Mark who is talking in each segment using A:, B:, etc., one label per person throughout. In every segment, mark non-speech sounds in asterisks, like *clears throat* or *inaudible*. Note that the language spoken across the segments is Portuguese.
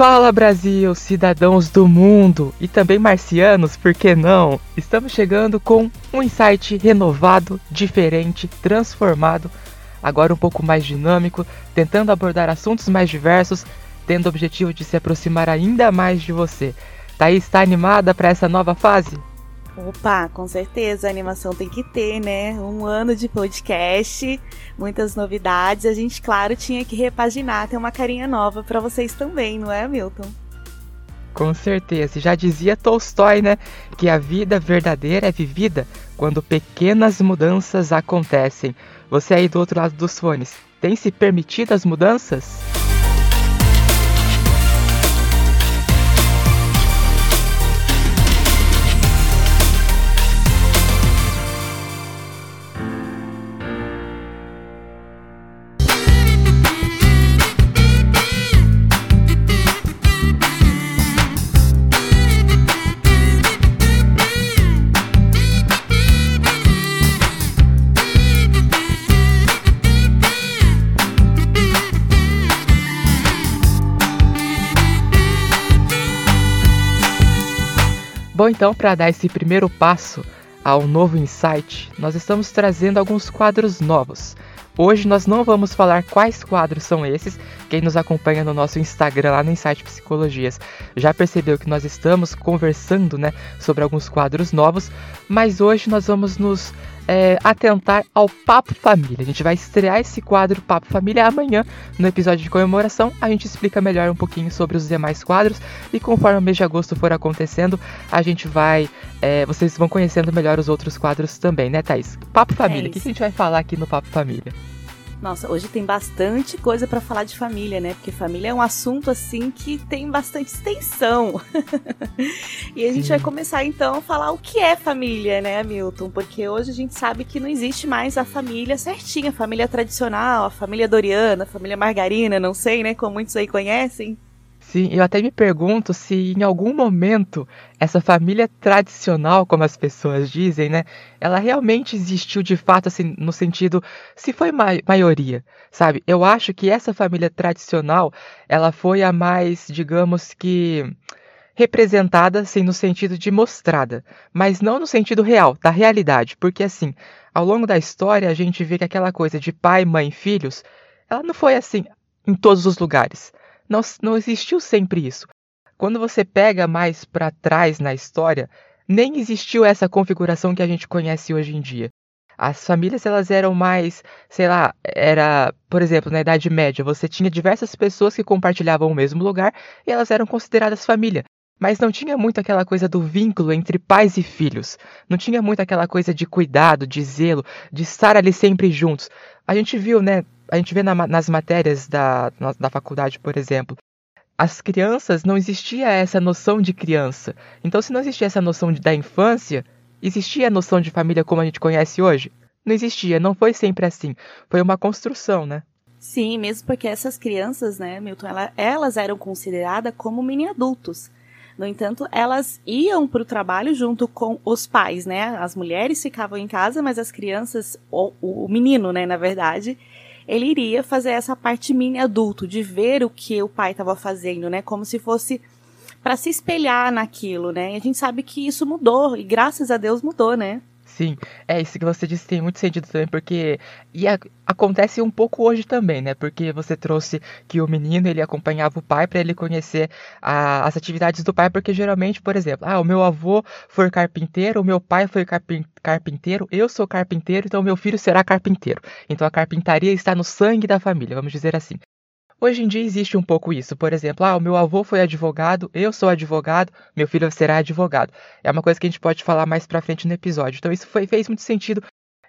A: Fala Brasil, cidadãos do mundo e também marcianos, por que não? Estamos chegando com um insight renovado, diferente, transformado, agora um pouco mais dinâmico, tentando abordar assuntos mais diversos, tendo o objetivo de se aproximar ainda mais de você. Thaís, está animada para essa nova fase?
B: Opa, com certeza, a animação tem que ter, né? Um ano de podcast, muitas novidades. A gente, claro, tinha que repaginar, ter uma carinha nova para vocês também, não é, Milton?
A: Com certeza. Já dizia Tolstói, né? Que a vida verdadeira é vivida quando pequenas mudanças acontecem. Você aí do outro lado dos fones, tem se permitido as mudanças? Bom, então, para dar esse primeiro passo ao novo insight, nós estamos trazendo alguns quadros novos. Hoje nós não vamos falar quais quadros são esses. Quem nos acompanha no nosso Instagram, lá no Insight Psicologias, já percebeu que nós estamos conversando né, sobre alguns quadros novos, mas hoje nós vamos nos é, atentar ao Papo Família. A gente vai estrear esse quadro Papo Família amanhã, no episódio de comemoração. A gente explica melhor um pouquinho sobre os demais quadros e conforme o mês de agosto for acontecendo, a gente vai. É, vocês vão conhecendo melhor os outros quadros também, né, Thaís? Papo Família, o é que a gente vai falar aqui no Papo Família?
B: Nossa, hoje tem bastante coisa para falar de família, né? Porque família é um assunto assim que tem bastante extensão. *laughs* e a gente vai começar então a falar o que é família, né, Milton? Porque hoje a gente sabe que não existe mais a família certinha, a família tradicional, a família Doriana, a família Margarina, não sei, né, como muitos aí conhecem.
A: Sim, eu até me pergunto se em algum momento essa família tradicional, como as pessoas dizem, né, ela realmente existiu de fato, assim, no sentido, se foi ma maioria, sabe? Eu acho que essa família tradicional, ela foi a mais, digamos que, representada, assim, no sentido de mostrada, mas não no sentido real, da realidade, porque assim, ao longo da história a gente vê que aquela coisa de pai, mãe, filhos, ela não foi assim em todos os lugares. Não, não existiu sempre isso. Quando você pega mais para trás na história, nem existiu essa configuração que a gente conhece hoje em dia. As famílias elas eram mais, sei lá, era, por exemplo, na Idade Média, você tinha diversas pessoas que compartilhavam o mesmo lugar e elas eram consideradas família. Mas não tinha muito aquela coisa do vínculo entre pais e filhos. Não tinha muito aquela coisa de cuidado, de zelo, de estar ali sempre juntos. A gente viu, né, a gente vê na, nas matérias da, da faculdade, por exemplo, as crianças não existia essa noção de criança. Então, se não existia essa noção de, da infância, existia a noção de família como a gente conhece hoje? Não existia, não foi sempre assim. Foi uma construção, né?
B: Sim, mesmo porque essas crianças, né, Milton, ela, elas eram consideradas como mini adultos. No entanto, elas iam para o trabalho junto com os pais, né? As mulheres ficavam em casa, mas as crianças, o, o menino, né, na verdade, ele iria fazer essa parte mini adulto, de ver o que o pai estava fazendo, né? Como se fosse para se espelhar naquilo, né? E a gente sabe que isso mudou, e graças a Deus mudou, né?
A: Sim, é isso que você disse tem muito sentido também, porque e a, acontece um pouco hoje também, né? Porque você trouxe que o menino ele acompanhava o pai para ele conhecer a, as atividades do pai, porque geralmente, por exemplo, ah, o meu avô foi carpinteiro, o meu pai foi carpin, carpinteiro, eu sou carpinteiro, então meu filho será carpinteiro. Então a carpintaria está no sangue da família, vamos dizer assim. Hoje em dia existe um pouco isso. Por exemplo, ah, o meu avô foi advogado, eu sou advogado, meu filho será advogado. É uma coisa que a gente pode falar mais pra frente no episódio. Então isso foi, fez muito sentido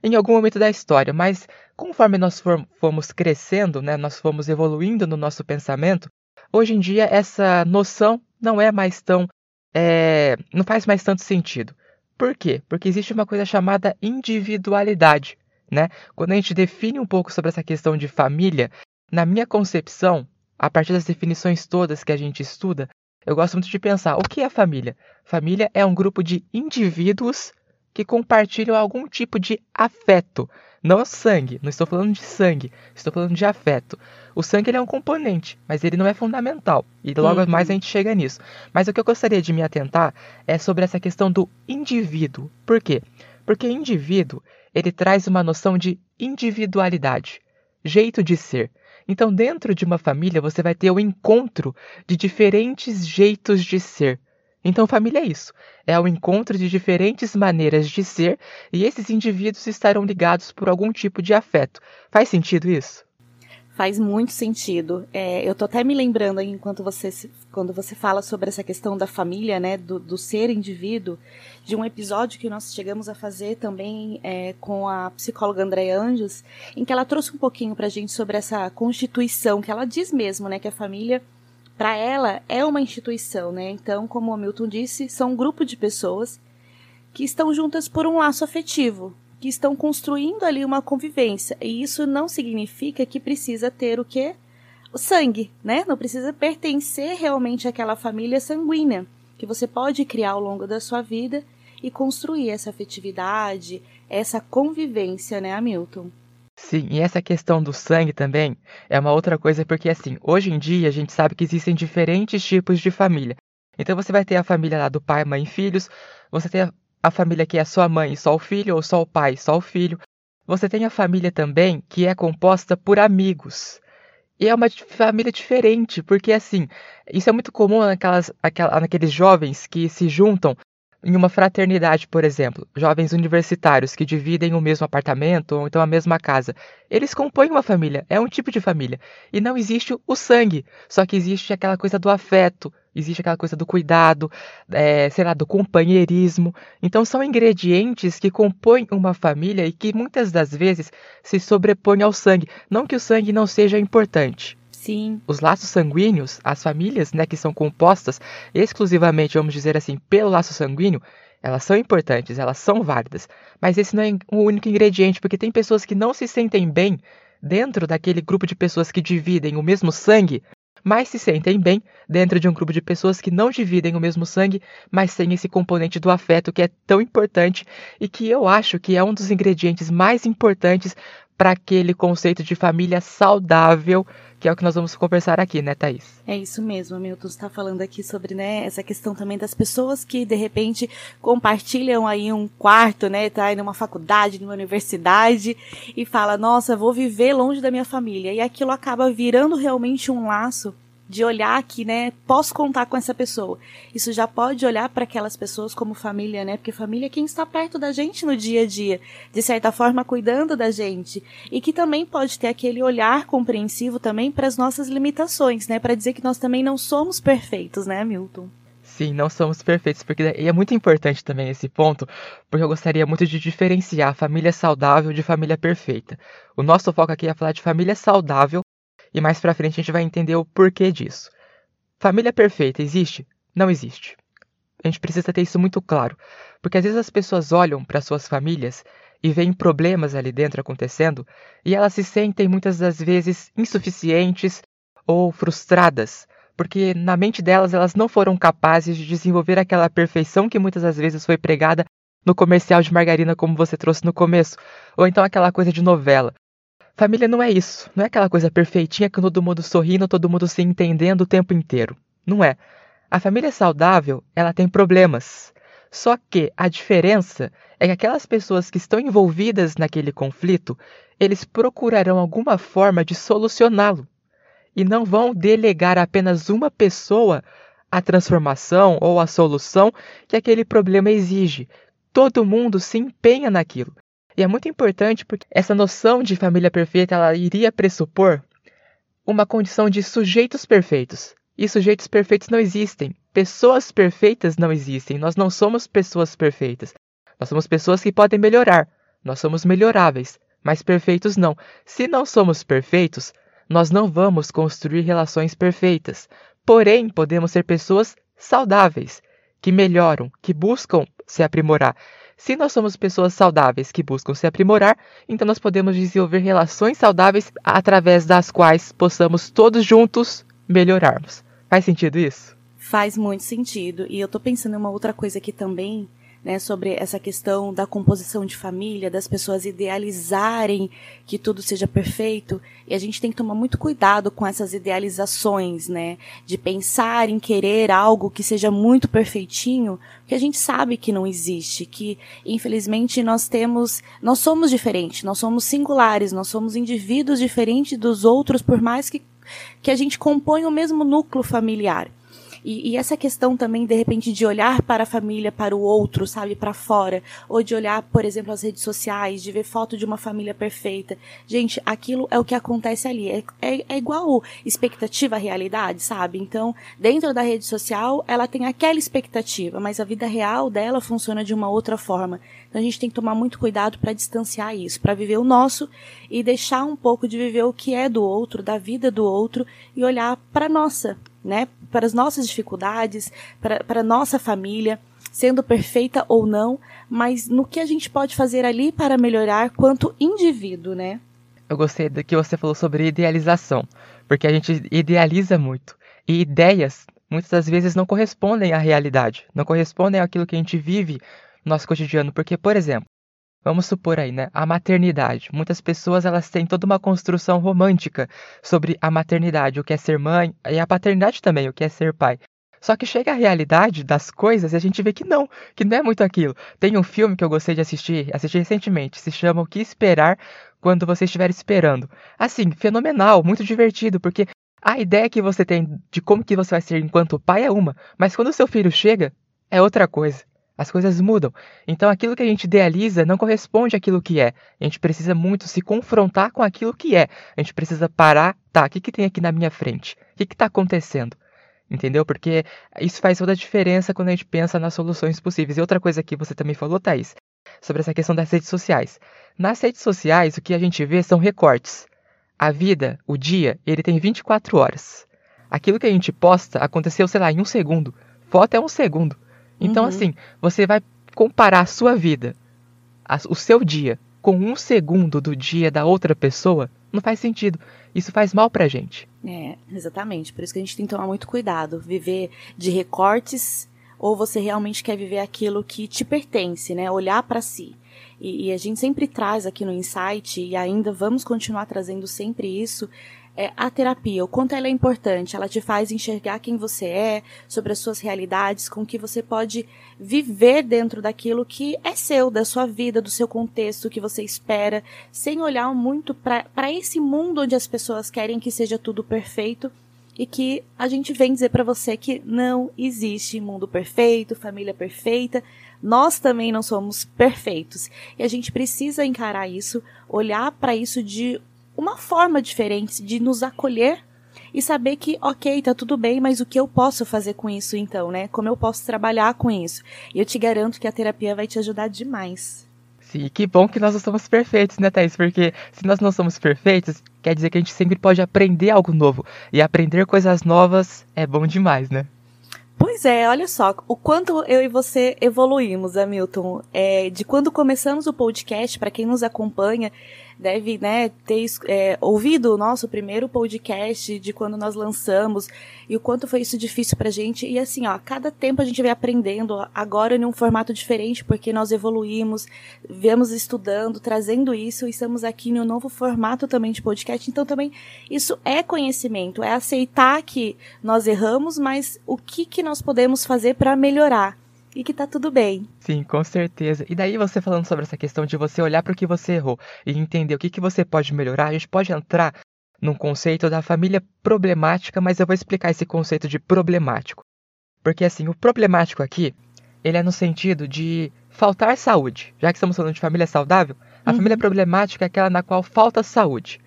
A: em algum momento da história, mas conforme nós fomos crescendo, né, nós fomos evoluindo no nosso pensamento, hoje em dia essa noção não é mais tão. É, não faz mais tanto sentido. Por quê? Porque existe uma coisa chamada individualidade. Né? Quando a gente define um pouco sobre essa questão de família, na minha concepção, a partir das definições todas que a gente estuda, eu gosto muito de pensar o que é família? Família é um grupo de indivíduos que compartilham algum tipo de afeto, Não sangue, não estou falando de sangue, estou falando de afeto. O sangue é um componente, mas ele não é fundamental. E logo uhum. mais a gente chega nisso. Mas o que eu gostaria de me atentar é sobre essa questão do indivíduo. Por quê? Porque indivíduo, ele traz uma noção de individualidade, jeito de ser. Então, dentro de uma família, você vai ter o encontro de diferentes jeitos de ser. Então, família é isso: é o encontro de diferentes maneiras de ser e esses indivíduos estarão ligados por algum tipo de afeto. Faz sentido isso?
B: Faz muito sentido. É, eu tô até me lembrando enquanto você, quando você fala sobre essa questão da família, né, do, do ser indivíduo, de um episódio que nós chegamos a fazer também é, com a psicóloga Andréa Anjos, em que ela trouxe um pouquinho pra gente sobre essa constituição, que ela diz mesmo, né, que a família para ela é uma instituição, né? Então, como o Milton disse, são um grupo de pessoas que estão juntas por um laço afetivo, que estão construindo ali uma convivência. E isso não significa que precisa ter o quê? O sangue, né? Não precisa pertencer realmente àquela família sanguínea, que você pode criar ao longo da sua vida e construir essa afetividade, essa convivência, né, Hamilton?
A: Sim, e essa questão do sangue também é uma outra coisa, porque assim, hoje em dia a gente sabe que existem diferentes tipos de família. Então você vai ter a família lá do pai, mãe e filhos, você tem a, a família que é só a mãe e só o filho, ou só o pai e só o filho. Você tem a família também que é composta por amigos. E é uma família diferente, porque assim, isso é muito comum naquelas, aquela, naqueles jovens que se juntam em uma fraternidade, por exemplo, jovens universitários que dividem o mesmo apartamento ou então a mesma casa, eles compõem uma família, é um tipo de família. E não existe o sangue, só que existe aquela coisa do afeto, existe aquela coisa do cuidado, é, sei lá, do companheirismo. Então são ingredientes que compõem uma família e que muitas das vezes se sobrepõem ao sangue. Não que o sangue não seja importante,
B: Sim.
A: Os laços sanguíneos, as famílias, né, que são compostas exclusivamente, vamos dizer assim, pelo laço sanguíneo, elas são importantes, elas são válidas. Mas esse não é o único ingrediente, porque tem pessoas que não se sentem bem dentro daquele grupo de pessoas que dividem o mesmo sangue, mas se sentem bem dentro de um grupo de pessoas que não dividem o mesmo sangue, mas têm esse componente do afeto que é tão importante e que eu acho que é um dos ingredientes mais importantes para aquele conceito de família saudável, que é o que nós vamos conversar aqui, né, Thaís?
B: É isso mesmo, Milton está falando aqui sobre, né, essa questão também das pessoas que de repente compartilham aí um quarto, né, tá aí numa faculdade, numa universidade e fala: "Nossa, vou viver longe da minha família". E aquilo acaba virando realmente um laço de olhar que, né, posso contar com essa pessoa. Isso já pode olhar para aquelas pessoas como família, né? Porque família é quem está perto da gente no dia a dia, de certa forma cuidando da gente, e que também pode ter aquele olhar compreensivo também para as nossas limitações, né? Para dizer que nós também não somos perfeitos, né, Milton?
A: Sim, não somos perfeitos, porque e é muito importante também esse ponto, porque eu gostaria muito de diferenciar família saudável de família perfeita. O nosso foco aqui é falar de família saudável e mais pra frente a gente vai entender o porquê disso. Família perfeita existe? Não existe. A gente precisa ter isso muito claro, porque às vezes as pessoas olham para suas famílias e veem problemas ali dentro acontecendo e elas se sentem muitas das vezes insuficientes ou frustradas, porque na mente delas elas não foram capazes de desenvolver aquela perfeição que muitas das vezes foi pregada no comercial de margarina como você trouxe no começo, ou então aquela coisa de novela, Família não é isso. Não é aquela coisa perfeitinha com todo mundo sorrindo, todo mundo se entendendo o tempo inteiro. Não é. A família saudável, ela tem problemas. Só que a diferença é que aquelas pessoas que estão envolvidas naquele conflito, eles procurarão alguma forma de solucioná-lo. E não vão delegar a apenas uma pessoa a transformação ou a solução que aquele problema exige. Todo mundo se empenha naquilo. E é muito importante porque essa noção de família perfeita ela iria pressupor uma condição de sujeitos perfeitos. E sujeitos perfeitos não existem. Pessoas perfeitas não existem. Nós não somos pessoas perfeitas. Nós somos pessoas que podem melhorar. Nós somos melhoráveis, mas perfeitos não. Se não somos perfeitos, nós não vamos construir relações perfeitas. Porém, podemos ser pessoas saudáveis, que melhoram, que buscam se aprimorar. Se nós somos pessoas saudáveis que buscam se aprimorar, então nós podemos desenvolver relações saudáveis através das quais possamos todos juntos melhorarmos. Faz sentido isso?
B: Faz muito sentido. E eu tô pensando em uma outra coisa aqui também, né, sobre essa questão da composição de família, das pessoas idealizarem que tudo seja perfeito, e a gente tem que tomar muito cuidado com essas idealizações, né, de pensar em querer algo que seja muito perfeitinho, que a gente sabe que não existe, que infelizmente nós temos, nós somos diferentes, nós somos singulares, nós somos indivíduos diferentes dos outros, por mais que que a gente compõe o mesmo núcleo familiar. E, e, essa questão também, de repente, de olhar para a família, para o outro, sabe, para fora, ou de olhar, por exemplo, as redes sociais, de ver foto de uma família perfeita. Gente, aquilo é o que acontece ali. É, é, é igual expectativa à realidade, sabe? Então, dentro da rede social, ela tem aquela expectativa, mas a vida real dela funciona de uma outra forma. Então, a gente tem que tomar muito cuidado para distanciar isso, para viver o nosso e deixar um pouco de viver o que é do outro, da vida do outro e olhar para nossa, né? Para as nossas dificuldades, para a nossa família, sendo perfeita ou não, mas no que a gente pode fazer ali para melhorar quanto indivíduo, né?
A: Eu gostei do que você falou sobre idealização, porque a gente idealiza muito. E ideias, muitas das vezes, não correspondem à realidade, não correspondem àquilo que a gente vive no nosso cotidiano. Porque, por exemplo, Vamos supor aí, né? A maternidade. Muitas pessoas elas têm toda uma construção romântica sobre a maternidade, o que é ser mãe, e a paternidade também, o que é ser pai. Só que chega a realidade das coisas e a gente vê que não, que não é muito aquilo. Tem um filme que eu gostei de assistir, assisti recentemente, se chama O que esperar quando você estiver esperando. Assim, fenomenal, muito divertido, porque a ideia que você tem de como que você vai ser enquanto pai é uma, mas quando o seu filho chega, é outra coisa. As coisas mudam. Então aquilo que a gente idealiza não corresponde àquilo que é. A gente precisa muito se confrontar com aquilo que é. A gente precisa parar, tá, o que, que tem aqui na minha frente? O que está acontecendo? Entendeu? Porque isso faz toda a diferença quando a gente pensa nas soluções possíveis. E outra coisa que você também falou, Thaís, sobre essa questão das redes sociais. Nas redes sociais, o que a gente vê são recortes. A vida, o dia, ele tem 24 horas. Aquilo que a gente posta aconteceu, sei lá, em um segundo. Foto é um segundo. Então, uhum. assim, você vai comparar a sua vida, a, o seu dia, com um segundo do dia da outra pessoa, não faz sentido. Isso faz mal pra gente.
B: É, exatamente. Por isso que a gente tem que tomar muito cuidado. Viver de recortes ou você realmente quer viver aquilo que te pertence, né? Olhar para si. E, e, a gente sempre traz aqui no Insight, e ainda vamos continuar trazendo sempre isso, é, a terapia, o quanto ela é importante, ela te faz enxergar quem você é, sobre as suas realidades, com que você pode viver dentro daquilo que é seu, da sua vida, do seu contexto, que você espera, sem olhar muito para esse mundo onde as pessoas querem que seja tudo perfeito e que a gente vem dizer para você que não existe mundo perfeito, família perfeita. Nós também não somos perfeitos e a gente precisa encarar isso, olhar para isso de uma forma diferente de nos acolher e saber que, ok, tá tudo bem, mas o que eu posso fazer com isso então, né? Como eu posso trabalhar com isso? E eu te garanto que a terapia vai te ajudar demais.
A: Sim, que bom que nós não somos perfeitos, né, Thaís? Porque se nós não somos perfeitos, quer dizer que a gente sempre pode aprender algo novo. E aprender coisas novas é bom demais, né?
B: Pois é, olha só, o quanto eu e você evoluímos, Hamilton. É, de quando começamos o podcast, para quem nos acompanha, deve né, ter é, ouvido o nosso primeiro podcast de quando nós lançamos e o quanto foi isso difícil pra gente. E assim, ó, a cada tempo a gente vem aprendendo, agora em um formato diferente, porque nós evoluímos, viemos estudando, trazendo isso, e estamos aqui um novo formato também de podcast. Então também isso é conhecimento, é aceitar que nós erramos, mas o que, que nós podemos fazer para melhorar e que tá tudo bem.
A: Sim, com certeza. E daí você falando sobre essa questão de você olhar para o que você errou e entender o que, que você pode melhorar, a gente pode entrar num conceito da família problemática, mas eu vou explicar esse conceito de problemático. Porque assim, o problemático aqui, ele é no sentido de faltar saúde. Já que estamos falando de família saudável, a uhum. família problemática é aquela na qual falta saúde.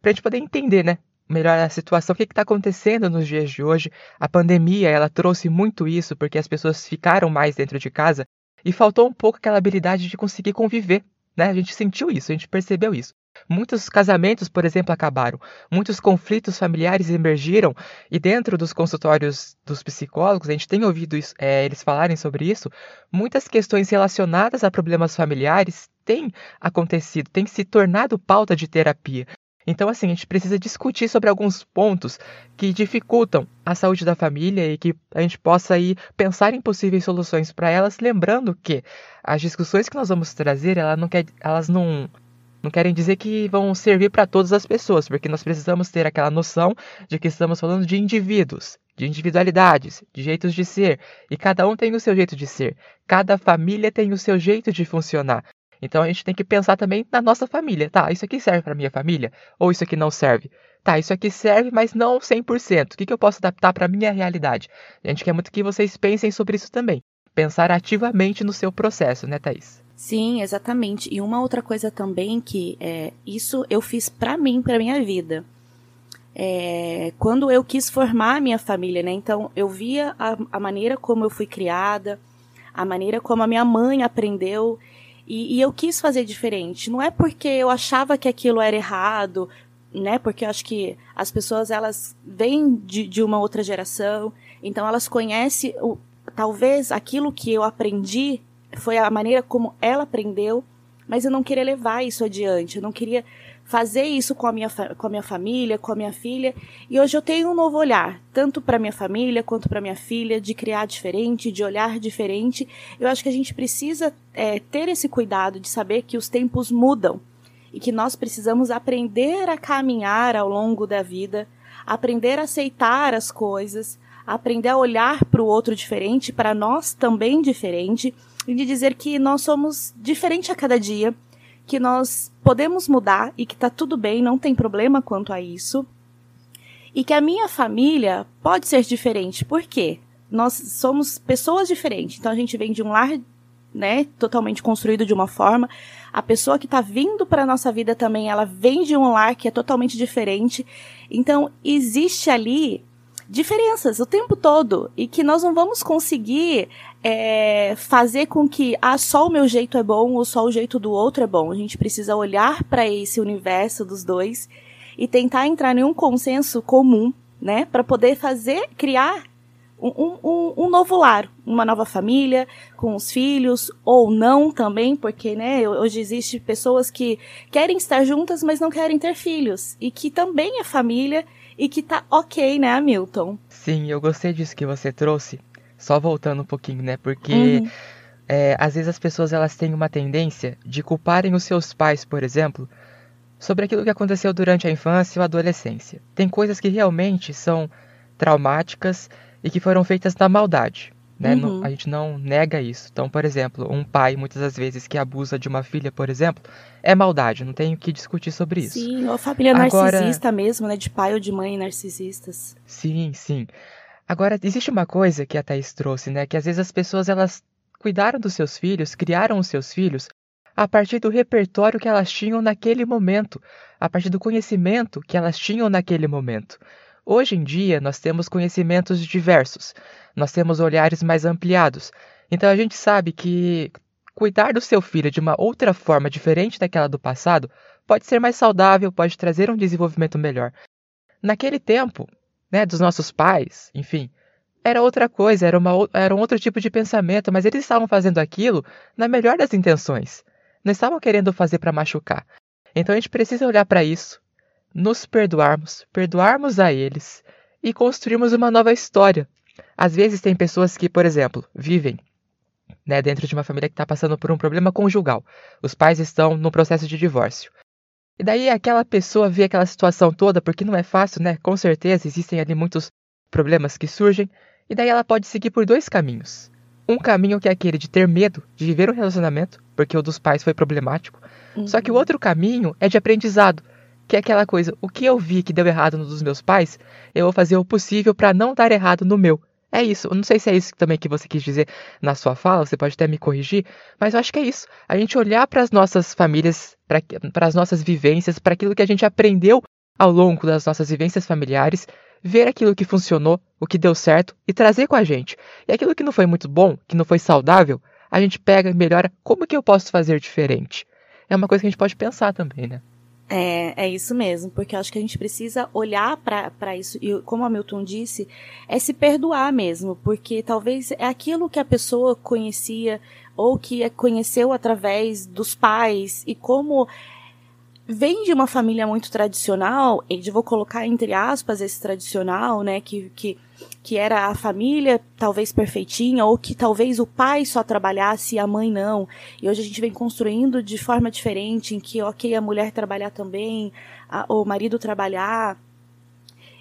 A: Pra gente poder entender, né? Melhor a situação, o que está acontecendo nos dias de hoje. A pandemia, ela trouxe muito isso, porque as pessoas ficaram mais dentro de casa e faltou um pouco aquela habilidade de conseguir conviver, né? A gente sentiu isso, a gente percebeu isso. Muitos casamentos, por exemplo, acabaram, muitos conflitos familiares emergiram, e dentro dos consultórios dos psicólogos, a gente tem ouvido isso, é, eles falarem sobre isso, muitas questões relacionadas a problemas familiares têm acontecido, têm se tornado pauta de terapia. Então, assim, a gente precisa discutir sobre alguns pontos que dificultam a saúde da família e que a gente possa aí pensar em possíveis soluções para elas, lembrando que as discussões que nós vamos trazer, elas não, quer, elas não, não querem dizer que vão servir para todas as pessoas, porque nós precisamos ter aquela noção de que estamos falando de indivíduos, de individualidades, de jeitos de ser, e cada um tem o seu jeito de ser, cada família tem o seu jeito de funcionar. Então a gente tem que pensar também na nossa família. Tá, isso aqui serve para minha família? Ou isso aqui não serve? Tá, isso aqui serve, mas não 100%. O que, que eu posso adaptar para minha realidade? A gente quer muito que vocês pensem sobre isso também. Pensar ativamente no seu processo, né, Thaís?
B: Sim, exatamente. E uma outra coisa também que é, isso eu fiz para mim, para minha vida. É, quando eu quis formar a minha família, né? Então eu via a, a maneira como eu fui criada, a maneira como a minha mãe aprendeu e, e, eu quis fazer diferente. Não é porque eu achava que aquilo era errado, né? Porque eu acho que as pessoas elas vêm de, de uma outra geração, então elas conhecem o, talvez aquilo que eu aprendi foi a maneira como ela aprendeu, mas eu não queria levar isso adiante. Eu não queria fazer isso com a minha, com a minha família, com a minha filha. E hoje eu tenho um novo olhar, tanto para minha família quanto para minha filha, de criar diferente, de olhar diferente. Eu acho que a gente precisa é, ter esse cuidado de saber que os tempos mudam e que nós precisamos aprender a caminhar ao longo da vida, aprender a aceitar as coisas, aprender a olhar para o outro diferente, para nós também diferente, e de dizer que nós somos diferente a cada dia que nós podemos mudar e que tá tudo bem, não tem problema quanto a isso. E que a minha família pode ser diferente. Por quê? Nós somos pessoas diferentes. Então a gente vem de um lar, né, totalmente construído de uma forma. A pessoa que está vindo para nossa vida também, ela vem de um lar que é totalmente diferente. Então existe ali diferenças o tempo todo e que nós não vamos conseguir é, fazer com que ah, só o meu jeito é bom ou só o jeito do outro é bom. A gente precisa olhar para esse universo dos dois e tentar entrar em um consenso comum, né, para poder fazer criar um, um, um, novo lar, uma nova família, com os filhos, ou não também, porque, né, hoje existe pessoas que querem estar juntas, mas não querem ter filhos, e que também é família, e que tá ok, né, Hamilton?
A: Sim, eu gostei disso que você trouxe. Só voltando um pouquinho, né? Porque uhum. é, às vezes as pessoas elas têm uma tendência de culparem os seus pais, por exemplo, sobre aquilo que aconteceu durante a infância ou a adolescência. Tem coisas que realmente são traumáticas e que foram feitas na maldade. Né? Uhum. a gente não nega isso. Então, por exemplo, um pai, muitas das vezes, que abusa de uma filha, por exemplo, é maldade. Não tenho que discutir sobre isso.
B: Sim, ou família Agora... narcisista mesmo, né? De pai ou de mãe narcisistas.
A: Sim, sim. Agora, existe uma coisa que a Thaís trouxe, né? Que às vezes as pessoas, elas cuidaram dos seus filhos, criaram os seus filhos a partir do repertório que elas tinham naquele momento, a partir do conhecimento que elas tinham naquele momento. Hoje em dia, nós temos conhecimentos diversos, nós temos olhares mais ampliados. Então a gente sabe que cuidar do seu filho de uma outra forma diferente daquela do passado pode ser mais saudável, pode trazer um desenvolvimento melhor. Naquele tempo, né, dos nossos pais, enfim, era outra coisa, era, uma, era um outro tipo de pensamento, mas eles estavam fazendo aquilo na melhor das intenções. Não estavam querendo fazer para machucar. Então a gente precisa olhar para isso, nos perdoarmos, perdoarmos a eles e construirmos uma nova história. Às vezes tem pessoas que, por exemplo, vivem né, dentro de uma família que está passando por um problema conjugal. Os pais estão no processo de divórcio. E daí aquela pessoa vê aquela situação toda, porque não é fácil, né? Com certeza existem ali muitos problemas que surgem. E daí ela pode seguir por dois caminhos. Um caminho que é aquele de ter medo de viver um relacionamento, porque o dos pais foi problemático. Uhum. Só que o uhum. outro caminho é de aprendizado, que é aquela coisa, o que eu vi que deu errado no meus pais, eu vou fazer o possível para não dar errado no meu. É isso. Eu não sei se é isso também que você quis dizer na sua fala, você pode até me corrigir, mas eu acho que é isso. A gente olhar para as nossas famílias, para as nossas vivências, para aquilo que a gente aprendeu ao longo das nossas vivências familiares, ver aquilo que funcionou, o que deu certo e trazer com a gente. E aquilo que não foi muito bom, que não foi saudável, a gente pega e melhora como que eu posso fazer diferente. É uma coisa que a gente pode pensar também, né?
B: É, é isso mesmo, porque eu acho que a gente precisa olhar para isso, e como a Milton disse, é se perdoar mesmo, porque talvez é aquilo que a pessoa conhecia ou que conheceu através dos pais, e como vem de uma família muito tradicional, e vou colocar entre aspas esse tradicional, né, que, que, que era a família talvez perfeitinha, ou que talvez o pai só trabalhasse e a mãe não. E hoje a gente vem construindo de forma diferente, em que, ok, a mulher trabalhar também, a, o marido trabalhar,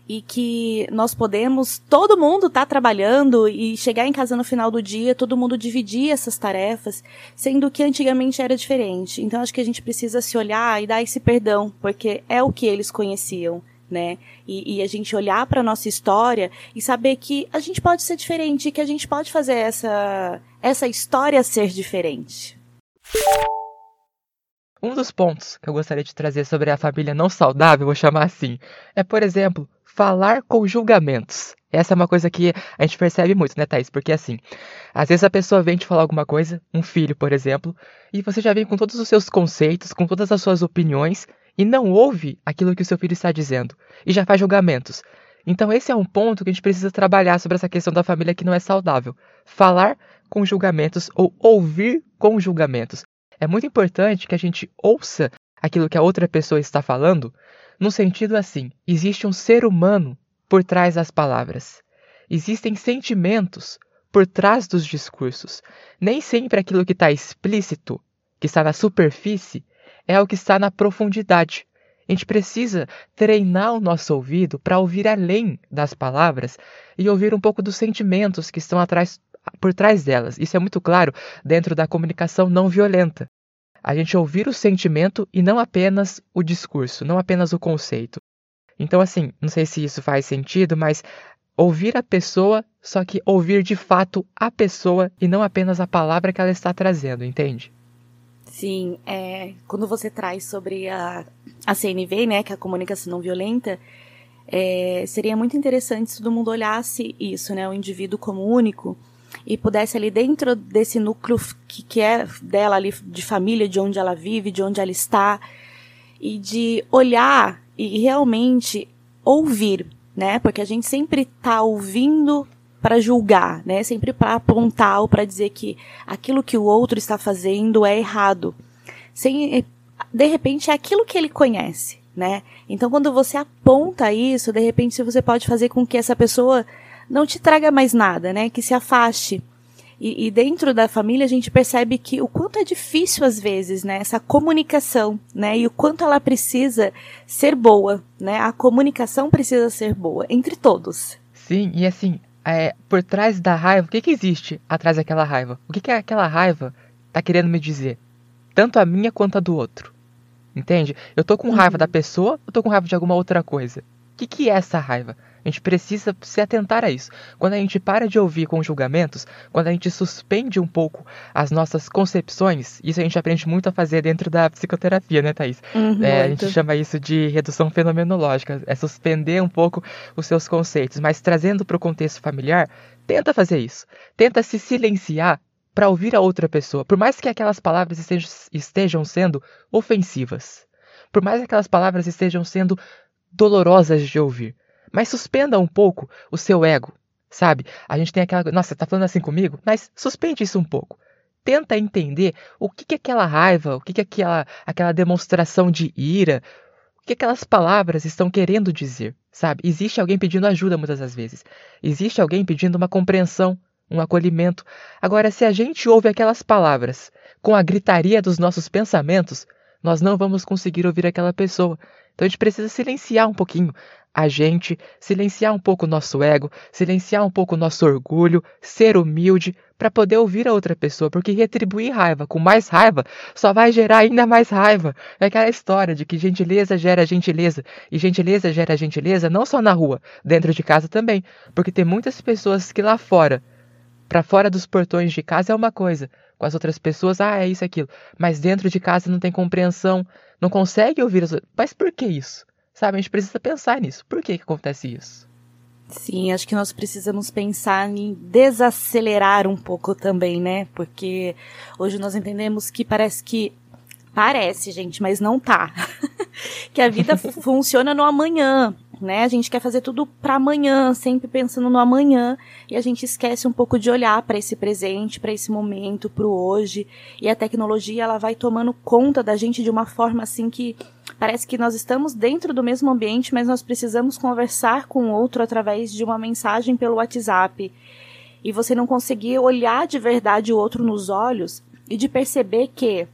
B: e que nós podemos, todo mundo tá trabalhando e chegar em casa no final do dia, todo mundo dividir essas tarefas, sendo que antigamente era diferente. Então acho que a gente precisa se olhar e dar esse perdão, porque é o que eles conheciam, né? E, e a gente olhar para nossa história e saber que a gente pode ser diferente, que a gente pode fazer essa essa história ser diferente.
A: Um dos pontos que eu gostaria de trazer sobre a família não saudável, vou chamar assim, é, por exemplo, falar com julgamentos. Essa é uma coisa que a gente percebe muito, né, Thaís? Porque assim, às vezes a pessoa vem te falar alguma coisa, um filho, por exemplo, e você já vem com todos os seus conceitos, com todas as suas opiniões, e não ouve aquilo que o seu filho está dizendo, e já faz julgamentos. Então, esse é um ponto que a gente precisa trabalhar sobre essa questão da família que não é saudável. Falar com julgamentos ou ouvir com julgamentos. É muito importante que a gente ouça aquilo que a outra pessoa está falando, no sentido assim: existe um ser humano por trás das palavras. Existem sentimentos por trás dos discursos. Nem sempre aquilo que está explícito, que está na superfície, é o que está na profundidade. A gente precisa treinar o nosso ouvido para ouvir além das palavras e ouvir um pouco dos sentimentos que estão atrás, por trás delas. Isso é muito claro dentro da comunicação não violenta a gente ouvir o sentimento e não apenas o discurso, não apenas o conceito. Então, assim, não sei se isso faz sentido, mas ouvir a pessoa, só que ouvir de fato a pessoa e não apenas a palavra que ela está trazendo, entende?
B: Sim, é, quando você traz sobre a, a CNV, né, que é a comunicação não violenta, é, seria muito interessante se todo mundo olhasse isso, né, o indivíduo como único, e pudesse ali dentro desse núcleo que, que é dela ali de família, de onde ela vive, de onde ela está, e de olhar e realmente ouvir, né? Porque a gente sempre está ouvindo para julgar, né? Sempre para apontar ou para dizer que aquilo que o outro está fazendo é errado. Sem de repente é aquilo que ele conhece, né? Então quando você aponta isso, de repente você pode fazer com que essa pessoa não te traga mais nada, né? Que se afaste. E, e, dentro da família a gente percebe que o quanto é difícil às vezes, né? Essa comunicação, né? E o quanto ela precisa ser boa, né? A comunicação precisa ser boa entre todos.
A: Sim, e assim, é, por trás da raiva, o que, que existe atrás daquela raiva? O que, que aquela raiva tá querendo me dizer? Tanto a minha quanto a do outro. Entende? Eu tô com raiva uhum. da pessoa, eu tô com raiva de alguma outra coisa. O que, que é essa raiva? A gente precisa se atentar a isso. Quando a gente para de ouvir com julgamentos, quando a gente suspende um pouco as nossas concepções, isso a gente aprende muito a fazer dentro da psicoterapia, né, Thaís? Uhum, é, a gente chama isso de redução fenomenológica, é suspender um pouco os seus conceitos, mas trazendo para o contexto familiar, tenta fazer isso. Tenta se silenciar para ouvir a outra pessoa, por mais que aquelas palavras estejam, estejam sendo ofensivas, por mais que aquelas palavras estejam sendo dolorosas de ouvir. Mas suspenda um pouco o seu ego, sabe? A gente tem aquela. Nossa, tá falando assim comigo? Mas suspende isso um pouco. Tenta entender o que, que é aquela raiva, o que, que é aquela, aquela demonstração de ira, o que aquelas palavras estão querendo dizer, sabe? Existe alguém pedindo ajuda muitas das vezes. Existe alguém pedindo uma compreensão, um acolhimento. Agora, se a gente ouve aquelas palavras com a gritaria dos nossos pensamentos, nós não vamos conseguir ouvir aquela pessoa. Então a gente precisa silenciar um pouquinho a gente, silenciar um pouco o nosso ego, silenciar um pouco o nosso orgulho, ser humilde para poder ouvir a outra pessoa, porque retribuir raiva com mais raiva só vai gerar ainda mais raiva. É aquela história de que gentileza gera gentileza e gentileza gera gentileza não só na rua, dentro de casa também, porque tem muitas pessoas que lá fora, para fora dos portões de casa é uma coisa, com as outras pessoas, ah, é isso aquilo, mas dentro de casa não tem compreensão, não consegue ouvir as Mas por que isso? Sabe, a gente precisa pensar nisso. Por que, que acontece isso?
B: Sim, acho que nós precisamos pensar em desacelerar um pouco também, né? Porque hoje nós entendemos que parece que. Parece, gente, mas não tá. *laughs* que a vida *laughs* funciona no amanhã, né? A gente quer fazer tudo para amanhã, sempre pensando no amanhã, e a gente esquece um pouco de olhar para esse presente, para esse momento, para o hoje. E a tecnologia ela vai tomando conta da gente de uma forma assim que Parece que nós estamos dentro do mesmo ambiente, mas nós precisamos conversar com o outro através de uma mensagem pelo WhatsApp. E você não conseguir olhar de verdade o outro nos olhos e de perceber que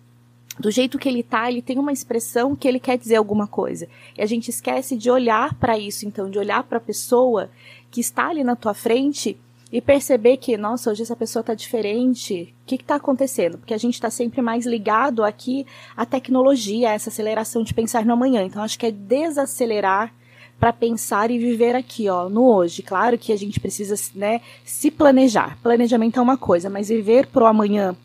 B: do jeito que ele tá, ele tem uma expressão que ele quer dizer alguma coisa. E a gente esquece de olhar para isso, então, de olhar para a pessoa que está ali na tua frente e perceber que, nossa, hoje essa pessoa tá diferente. O que está acontecendo? Porque a gente está sempre mais ligado aqui à tecnologia, a essa aceleração de pensar no amanhã. Então, acho que é desacelerar para pensar e viver aqui, ó, no hoje. Claro que a gente precisa, né, se planejar. Planejamento é uma coisa, mas viver pro amanhã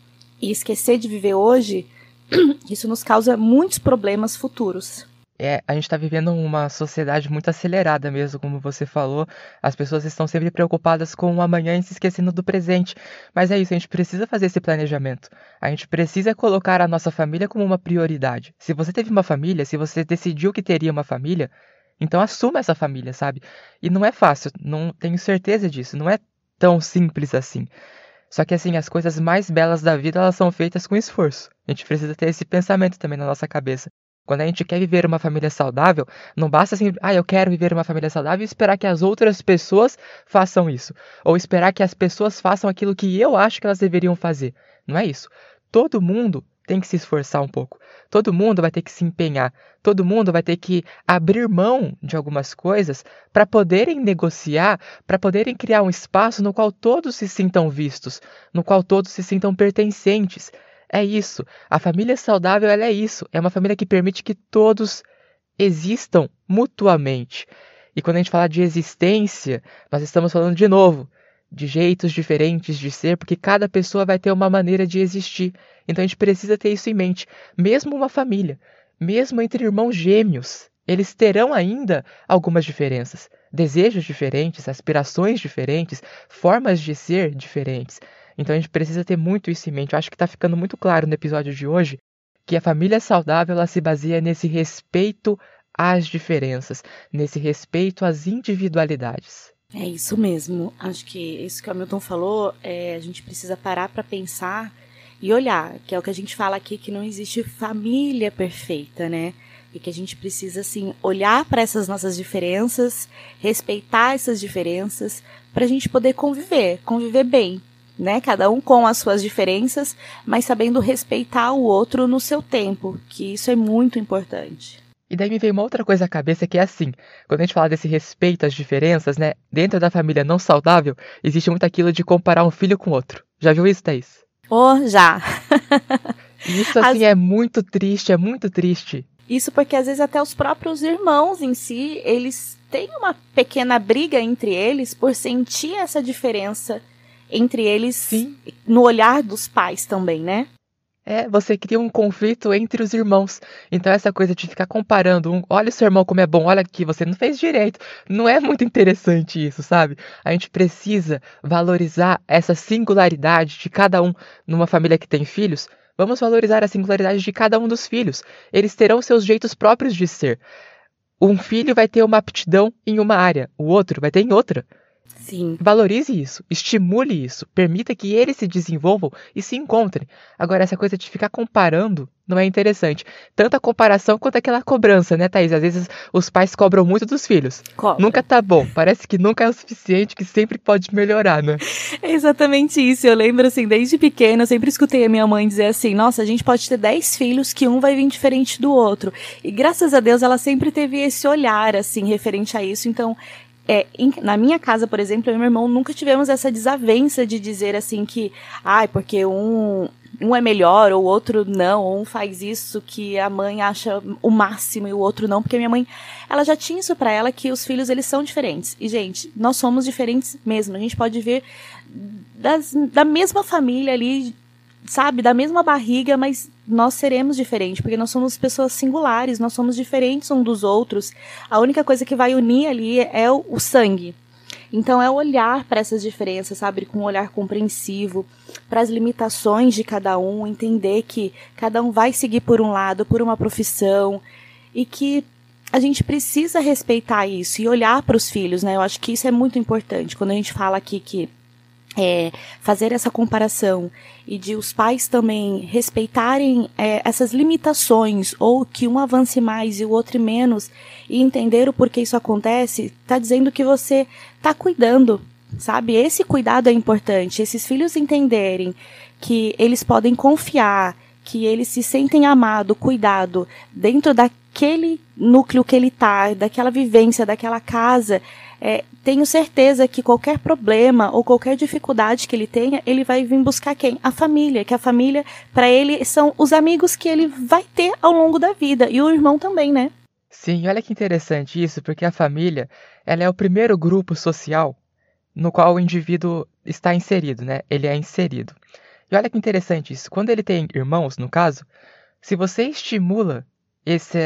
B: e esquecer de viver hoje, *clears throat* isso nos causa muitos problemas futuros.
A: É, a gente está vivendo uma sociedade muito acelerada mesmo, como você falou. As pessoas estão sempre preocupadas com o amanhã e se esquecendo do presente. Mas é isso, a gente precisa fazer esse planejamento. A gente precisa colocar a nossa família como uma prioridade. Se você teve uma família, se você decidiu que teria uma família, então assuma essa família, sabe? E não é fácil, não tenho certeza disso, não é tão simples assim. Só que assim, as coisas mais belas da vida, elas são feitas com esforço. A gente precisa ter esse pensamento também na nossa cabeça. Quando a gente quer viver uma família saudável, não basta assim, ah, eu quero viver uma família saudável e esperar que as outras pessoas façam isso. Ou esperar que as pessoas façam aquilo que eu acho que elas deveriam fazer. Não é isso. Todo mundo tem que se esforçar um pouco. Todo mundo vai ter que se empenhar. Todo mundo vai ter que abrir mão de algumas coisas para poderem negociar, para poderem criar um espaço no qual todos se sintam vistos, no qual todos se sintam pertencentes. É isso. A família saudável é isso. É uma família que permite que todos existam mutuamente. E quando a gente fala de existência, nós estamos falando de novo de jeitos diferentes de ser, porque cada pessoa vai ter uma maneira de existir. Então a gente precisa ter isso em mente. Mesmo uma família, mesmo entre irmãos gêmeos, eles terão ainda algumas diferenças, desejos diferentes, aspirações diferentes, formas de ser diferentes. Então a gente precisa ter muito isso em mente. Eu acho que está ficando muito claro no episódio de hoje que a família saudável ela se baseia nesse respeito às diferenças, nesse respeito às individualidades.
B: É isso mesmo. Acho que isso que o Hamilton falou, é, a gente precisa parar para pensar e olhar, que é o que a gente fala aqui, que não existe família perfeita, né? E que a gente precisa, assim, olhar para essas nossas diferenças, respeitar essas diferenças, para a gente poder conviver, conviver bem né? Cada um com as suas diferenças, mas sabendo respeitar o outro no seu tempo, que isso é muito importante.
A: E daí me veio uma outra coisa à cabeça que é assim, quando a gente fala desse respeito às diferenças, né? Dentro da família não saudável, existe muito aquilo de comparar um filho com outro. Já viu isso, Thaís?
B: Oh, já.
A: isso assim As... é muito triste, é muito triste.
B: Isso porque às vezes até os próprios irmãos em si, eles têm uma pequena briga entre eles por sentir essa diferença entre eles Sim. no olhar dos pais também, né?
A: É, você cria um conflito entre os irmãos. Então essa coisa de ficar comparando um, olha o seu irmão como é bom, olha aqui, você não fez direito. Não é muito interessante isso, sabe? A gente precisa valorizar essa singularidade de cada um numa família que tem filhos. Vamos valorizar a singularidade de cada um dos filhos. Eles terão seus jeitos próprios de ser. Um filho vai ter uma aptidão em uma área, o outro vai ter em outra.
B: Sim.
A: Valorize isso, estimule isso, permita que eles se desenvolvam e se encontrem. Agora, essa coisa de ficar comparando não é interessante. Tanto a comparação quanto aquela cobrança, né, Thaís? Às vezes os pais cobram muito dos filhos.
B: Cobra.
A: Nunca tá bom. Parece que nunca é o suficiente, que sempre pode melhorar, né? *laughs*
B: É exatamente isso. Eu lembro, assim, desde pequena, eu sempre escutei a minha mãe dizer assim: nossa, a gente pode ter 10 filhos que um vai vir diferente do outro. E graças a Deus ela sempre teve esse olhar, assim, referente a isso. Então, é, em, na minha casa, por exemplo, eu e meu irmão nunca tivemos essa desavença de dizer assim que, ai, ah, porque um, um é melhor, ou o outro não, ou um faz isso que a mãe acha o máximo e o outro não, porque minha mãe, ela já tinha isso para ela que os filhos eles são diferentes. E gente, nós somos diferentes mesmo. A gente pode ver das, da mesma família ali, sabe, da mesma barriga, mas nós seremos diferentes, porque nós somos pessoas singulares, nós somos diferentes um dos outros. A única coisa que vai unir ali é o, o sangue. Então é olhar para essas diferenças, sabe, com um olhar compreensivo, para as limitações de cada um, entender que cada um vai seguir por um lado, por uma profissão, e que a gente precisa respeitar isso e olhar para os filhos, né? Eu acho que isso é muito importante. Quando a gente fala aqui que é, fazer essa comparação e de os pais também respeitarem é, essas limitações ou que um avance mais e o outro menos e entender o porquê isso acontece, está dizendo que você está cuidando, sabe? Esse cuidado é importante. Esses filhos entenderem que eles podem confiar, que eles se sentem amado, cuidado dentro daquele núcleo que ele tá, daquela vivência, daquela casa é, tenho certeza que qualquer problema ou qualquer dificuldade que ele tenha, ele vai vir buscar quem? A família, que a família, para ele, são os amigos que ele vai ter ao longo da vida, e o irmão também, né?
A: Sim, olha que interessante isso, porque a família, ela é o primeiro grupo social no qual o indivíduo está inserido, né? Ele é inserido. E olha que interessante isso, quando ele tem irmãos, no caso, se você estimula esse,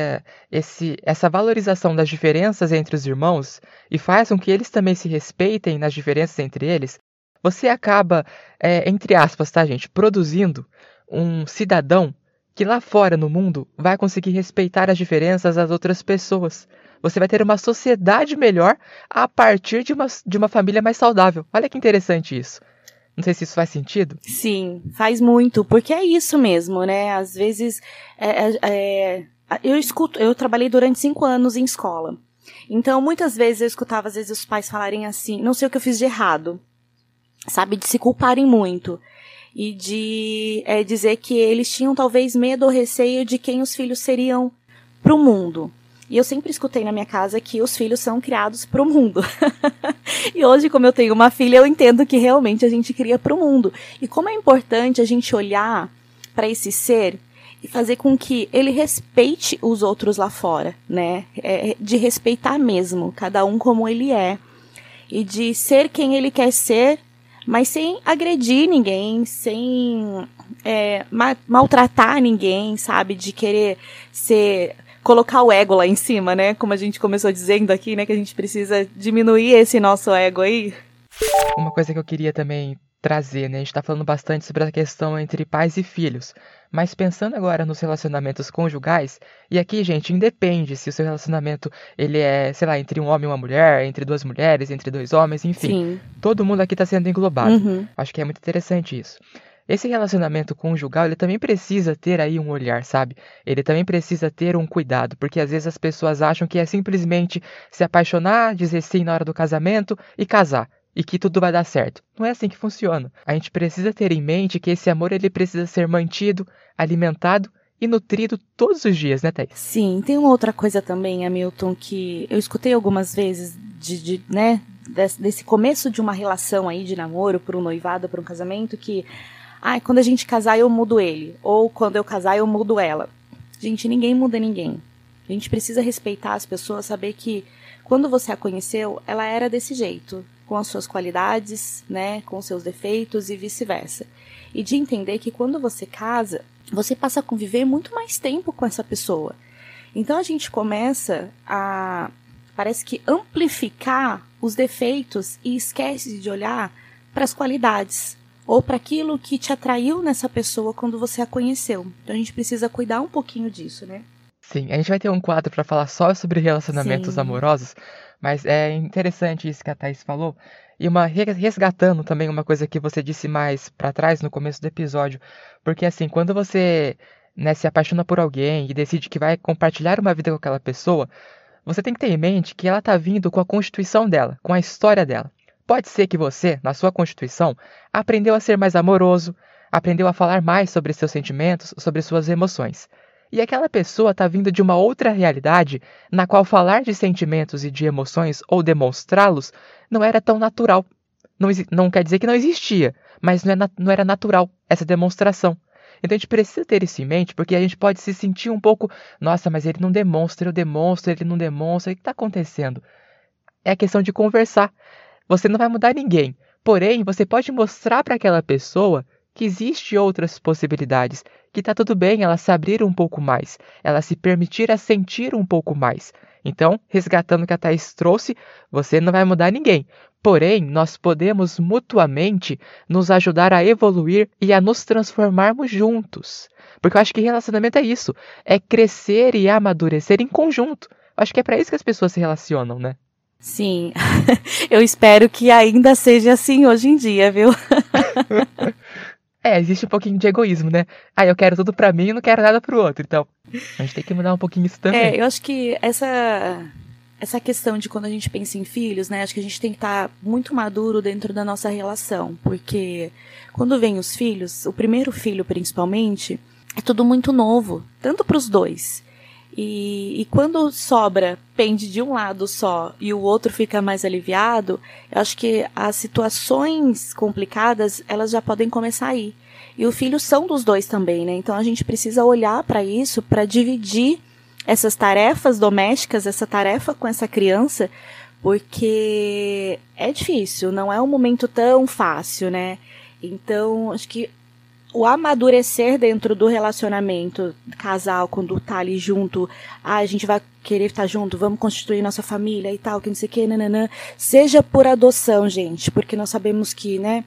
A: esse, essa valorização das diferenças entre os irmãos e faz com que eles também se respeitem nas diferenças entre eles, você acaba, é, entre aspas, tá, gente, produzindo um cidadão que lá fora no mundo vai conseguir respeitar as diferenças das outras pessoas. Você vai ter uma sociedade melhor a partir de uma, de uma família mais saudável. Olha que interessante isso. Não sei se isso faz sentido.
B: Sim, faz muito, porque é isso mesmo, né? Às vezes é, é, é eu escuto, eu trabalhei durante cinco anos em escola. Então, muitas vezes eu escutava, às vezes, os pais falarem assim, não sei o que eu fiz de errado. Sabe, de se culparem muito. E de é, dizer que eles tinham talvez medo ou receio de quem os filhos seriam pro mundo. E eu sempre escutei na minha casa que os filhos são criados pro mundo. *laughs* e hoje, como eu tenho uma filha, eu entendo que realmente a gente cria pro mundo. E como é importante a gente olhar para esse ser e fazer com que ele respeite os outros lá fora, né? É, de respeitar mesmo, cada um como ele é. E de ser quem ele quer ser, mas sem agredir ninguém, sem é, ma maltratar ninguém, sabe? De querer ser. colocar o ego lá em cima, né? Como a gente começou dizendo aqui, né? Que a gente precisa diminuir esse nosso ego aí.
A: Uma coisa que eu queria também trazer, né? A gente está falando bastante sobre a questão entre pais e filhos. Mas pensando agora nos relacionamentos conjugais, e aqui, gente, independe se o seu relacionamento ele é, sei lá, entre um homem e uma mulher, entre duas mulheres, entre dois homens, enfim. Sim. Todo mundo aqui está sendo englobado. Uhum. Acho que é muito interessante isso. Esse relacionamento conjugal, ele também precisa ter aí um olhar, sabe? Ele também precisa ter um cuidado, porque às vezes as pessoas acham que é simplesmente se apaixonar, dizer sim na hora do casamento e casar e que tudo vai dar certo. Não é assim que funciona. A gente precisa ter em mente que esse amor ele precisa ser mantido, alimentado e nutrido todos os dias, né, Thaís?
B: Sim, tem uma outra coisa também, Hamilton, que eu escutei algumas vezes de, de né, desse, desse, começo de uma relação aí de namoro, por um noivado, por um casamento, que ah, quando a gente casar eu mudo ele, ou quando eu casar eu mudo ela. Gente, ninguém muda ninguém. A gente precisa respeitar as pessoas, saber que quando você a conheceu, ela era desse jeito com as suas qualidades, né, com seus defeitos e vice-versa. E de entender que quando você casa, você passa a conviver muito mais tempo com essa pessoa. Então a gente começa a parece que amplificar os defeitos e esquece de olhar para as qualidades ou para aquilo que te atraiu nessa pessoa quando você a conheceu. Então a gente precisa cuidar um pouquinho disso, né?
A: Sim, a gente vai ter um quadro para falar só sobre relacionamentos Sim. amorosos, mas é interessante isso que a Thais falou. E uma resgatando também uma coisa que você disse mais para trás no começo do episódio. Porque assim, quando você né, se apaixona por alguém e decide que vai compartilhar uma vida com aquela pessoa, você tem que ter em mente que ela está vindo com a constituição dela, com a história dela. Pode ser que você, na sua constituição, aprendeu a ser mais amoroso, aprendeu a falar mais sobre seus sentimentos, sobre suas emoções. E aquela pessoa está vindo de uma outra realidade na qual falar de sentimentos e de emoções ou demonstrá-los não era tão natural. Não, não, quer dizer que não existia, mas não, é, não era natural essa demonstração. Então a gente precisa ter isso em mente, porque a gente pode se sentir um pouco, nossa, mas ele não demonstra, eu demonstro, ele não demonstra, o que está acontecendo? É questão de conversar. Você não vai mudar ninguém, porém você pode mostrar para aquela pessoa que existe outras possibilidades, que está tudo bem ela se abrir um pouco mais, ela se permitir a sentir um pouco mais. Então, resgatando o que a Thais trouxe, você não vai mudar ninguém. Porém, nós podemos mutuamente nos ajudar a evoluir e a nos transformarmos juntos. Porque eu acho que relacionamento é isso, é crescer e amadurecer em conjunto. Eu acho que é para isso que as pessoas se relacionam, né?
B: Sim, *laughs* eu espero que ainda seja assim hoje em dia, viu? *laughs*
A: é, existe um pouquinho de egoísmo, né? Ah, eu quero tudo para mim e não quero nada pro outro. Então, a gente tem que mudar um pouquinho isso também.
B: É, eu acho que essa essa questão de quando a gente pensa em filhos, né? Acho que a gente tem que estar tá muito maduro dentro da nossa relação, porque quando vem os filhos, o primeiro filho principalmente, é tudo muito novo, tanto para os dois. E, e, quando sobra, pende de um lado só e o outro fica mais aliviado, eu acho que as situações complicadas, elas já podem começar aí. E os filhos são dos dois também, né? Então a gente precisa olhar para isso, para dividir essas tarefas domésticas, essa tarefa com essa criança, porque é difícil, não é um momento tão fácil, né? Então, acho que o amadurecer dentro do relacionamento casal, quando tá ali junto, ah, a gente vai querer estar junto, vamos constituir nossa família e tal, que não sei o que, nananã, seja por adoção, gente, porque nós sabemos que, né,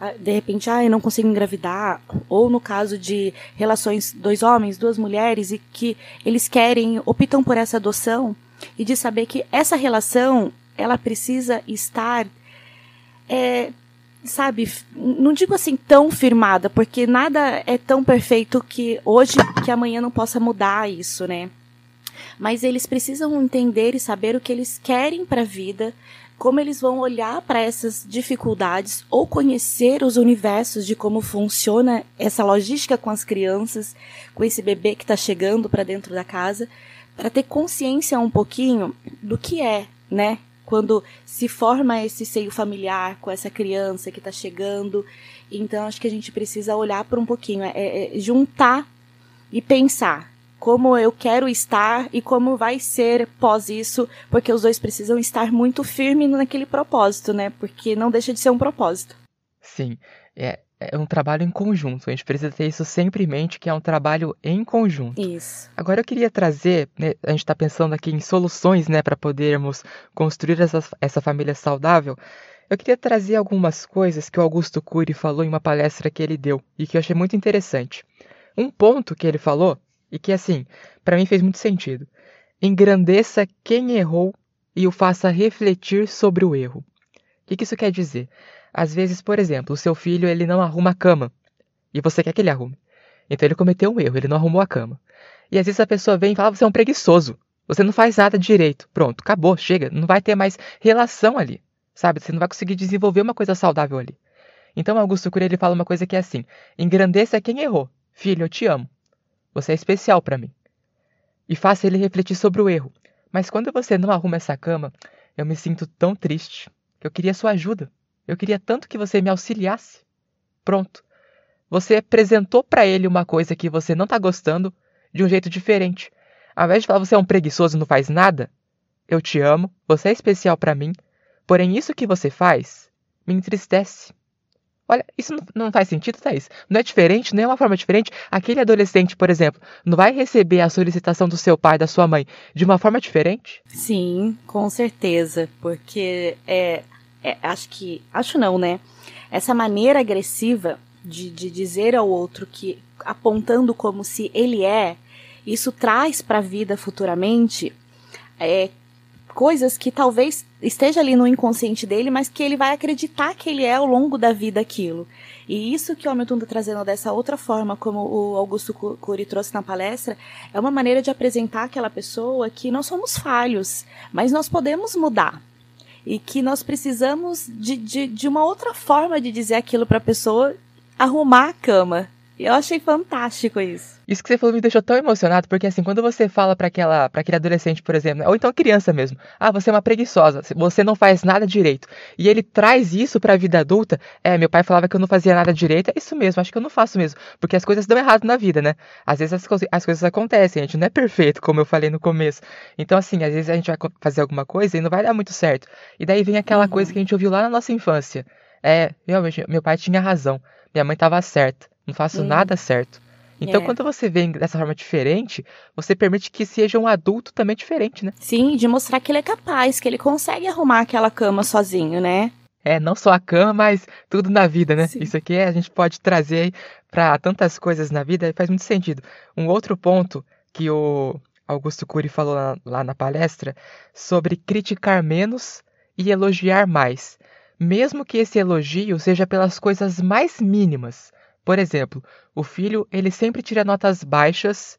B: ah, de repente, ah, eu não consigo engravidar, ou no caso de relações dois homens, duas mulheres, e que eles querem, optam por essa adoção, e de saber que essa relação, ela precisa estar é, sabe, não digo assim tão firmada, porque nada é tão perfeito que hoje, que amanhã não possa mudar isso, né? Mas eles precisam entender e saber o que eles querem para a vida, como eles vão olhar para essas dificuldades ou conhecer os universos de como funciona essa logística com as crianças, com esse bebê que está chegando para dentro da casa, para ter consciência um pouquinho do que é, né, quando se forma esse seio familiar com essa criança que está chegando. Então, acho que a gente precisa olhar por um pouquinho, é, é, juntar e pensar como eu quero estar e como vai ser pós isso, porque os dois precisam estar muito firmes naquele propósito, né? Porque não deixa de ser um propósito.
A: Sim, é, é um trabalho em conjunto. A gente precisa ter isso sempre em mente, que é um trabalho em conjunto.
B: Isso.
A: Agora eu queria trazer, né, a gente está pensando aqui em soluções, né, para podermos construir essa, essa família saudável. Eu queria trazer algumas coisas que o Augusto Cury falou em uma palestra que ele deu e que eu achei muito interessante. Um ponto que ele falou e que assim, para mim fez muito sentido. Engrandeça quem errou e o faça refletir sobre o erro. O que, que isso quer dizer? Às vezes, por exemplo, o seu filho ele não arruma a cama e você quer que ele arrume. Então ele cometeu um erro, ele não arrumou a cama. E às vezes a pessoa vem e fala: você é um preguiçoso, você não faz nada direito. Pronto, acabou, chega, não vai ter mais relação ali, sabe? Você não vai conseguir desenvolver uma coisa saudável ali. Então Augusto Cury ele fala uma coisa que é assim: engrandeça quem errou. Filho, eu te amo. Você é especial para mim. E faça ele refletir sobre o erro. Mas quando você não arruma essa cama, eu me sinto tão triste eu queria sua ajuda. Eu queria tanto que você me auxiliasse. Pronto. Você apresentou para ele uma coisa que você não está gostando de um jeito diferente. Ao invés de falar você é um preguiçoso e não faz nada, eu te amo, você é especial para mim, porém isso que você faz me entristece. Olha, isso não, faz sentido, Thaís. Não é diferente, não é uma forma diferente. Aquele adolescente, por exemplo, não vai receber a solicitação do seu pai, da sua mãe, de uma forma diferente?
B: Sim, com certeza. Porque é, é, acho que. Acho não, né? Essa maneira agressiva de, de dizer ao outro que. apontando como se ele é, isso traz para a vida futuramente é, coisas que talvez esteja ali no inconsciente dele, mas que ele vai acreditar que ele é ao longo da vida aquilo. E isso que o Hamilton está trazendo dessa outra forma, como o Augusto Cury trouxe na palestra, é uma maneira de apresentar aquela pessoa que nós somos falhos, mas nós podemos mudar e que nós precisamos de, de, de uma outra forma de dizer aquilo para a pessoa arrumar a cama. Eu achei fantástico isso.
A: Isso que você falou me deixou tão emocionado, porque assim, quando você fala para aquela, para aquele adolescente, por exemplo, ou então criança mesmo, ah, você é uma preguiçosa, você não faz nada direito, e ele traz isso para a vida adulta, é, meu pai falava que eu não fazia nada direito, é isso mesmo, acho que eu não faço mesmo, porque as coisas dão errado na vida, né? Às vezes as, as coisas acontecem, a gente não é perfeito, como eu falei no começo. Então assim, às vezes a gente vai fazer alguma coisa e não vai dar muito certo. E daí vem aquela uhum. coisa que a gente ouviu lá na nossa infância. É, realmente, meu pai tinha razão, minha mãe estava certa não faço hum. nada certo. Então, é. quando você vem dessa forma diferente, você permite que seja um adulto também diferente, né?
B: Sim, de mostrar que ele é capaz, que ele consegue arrumar aquela cama sozinho, né?
A: É, não só a cama, mas tudo na vida, né? Sim. Isso aqui a gente pode trazer para tantas coisas na vida e faz muito sentido. Um outro ponto que o Augusto Cury falou lá, lá na palestra sobre criticar menos e elogiar mais, mesmo que esse elogio seja pelas coisas mais mínimas. Por exemplo, o filho ele sempre tira notas baixas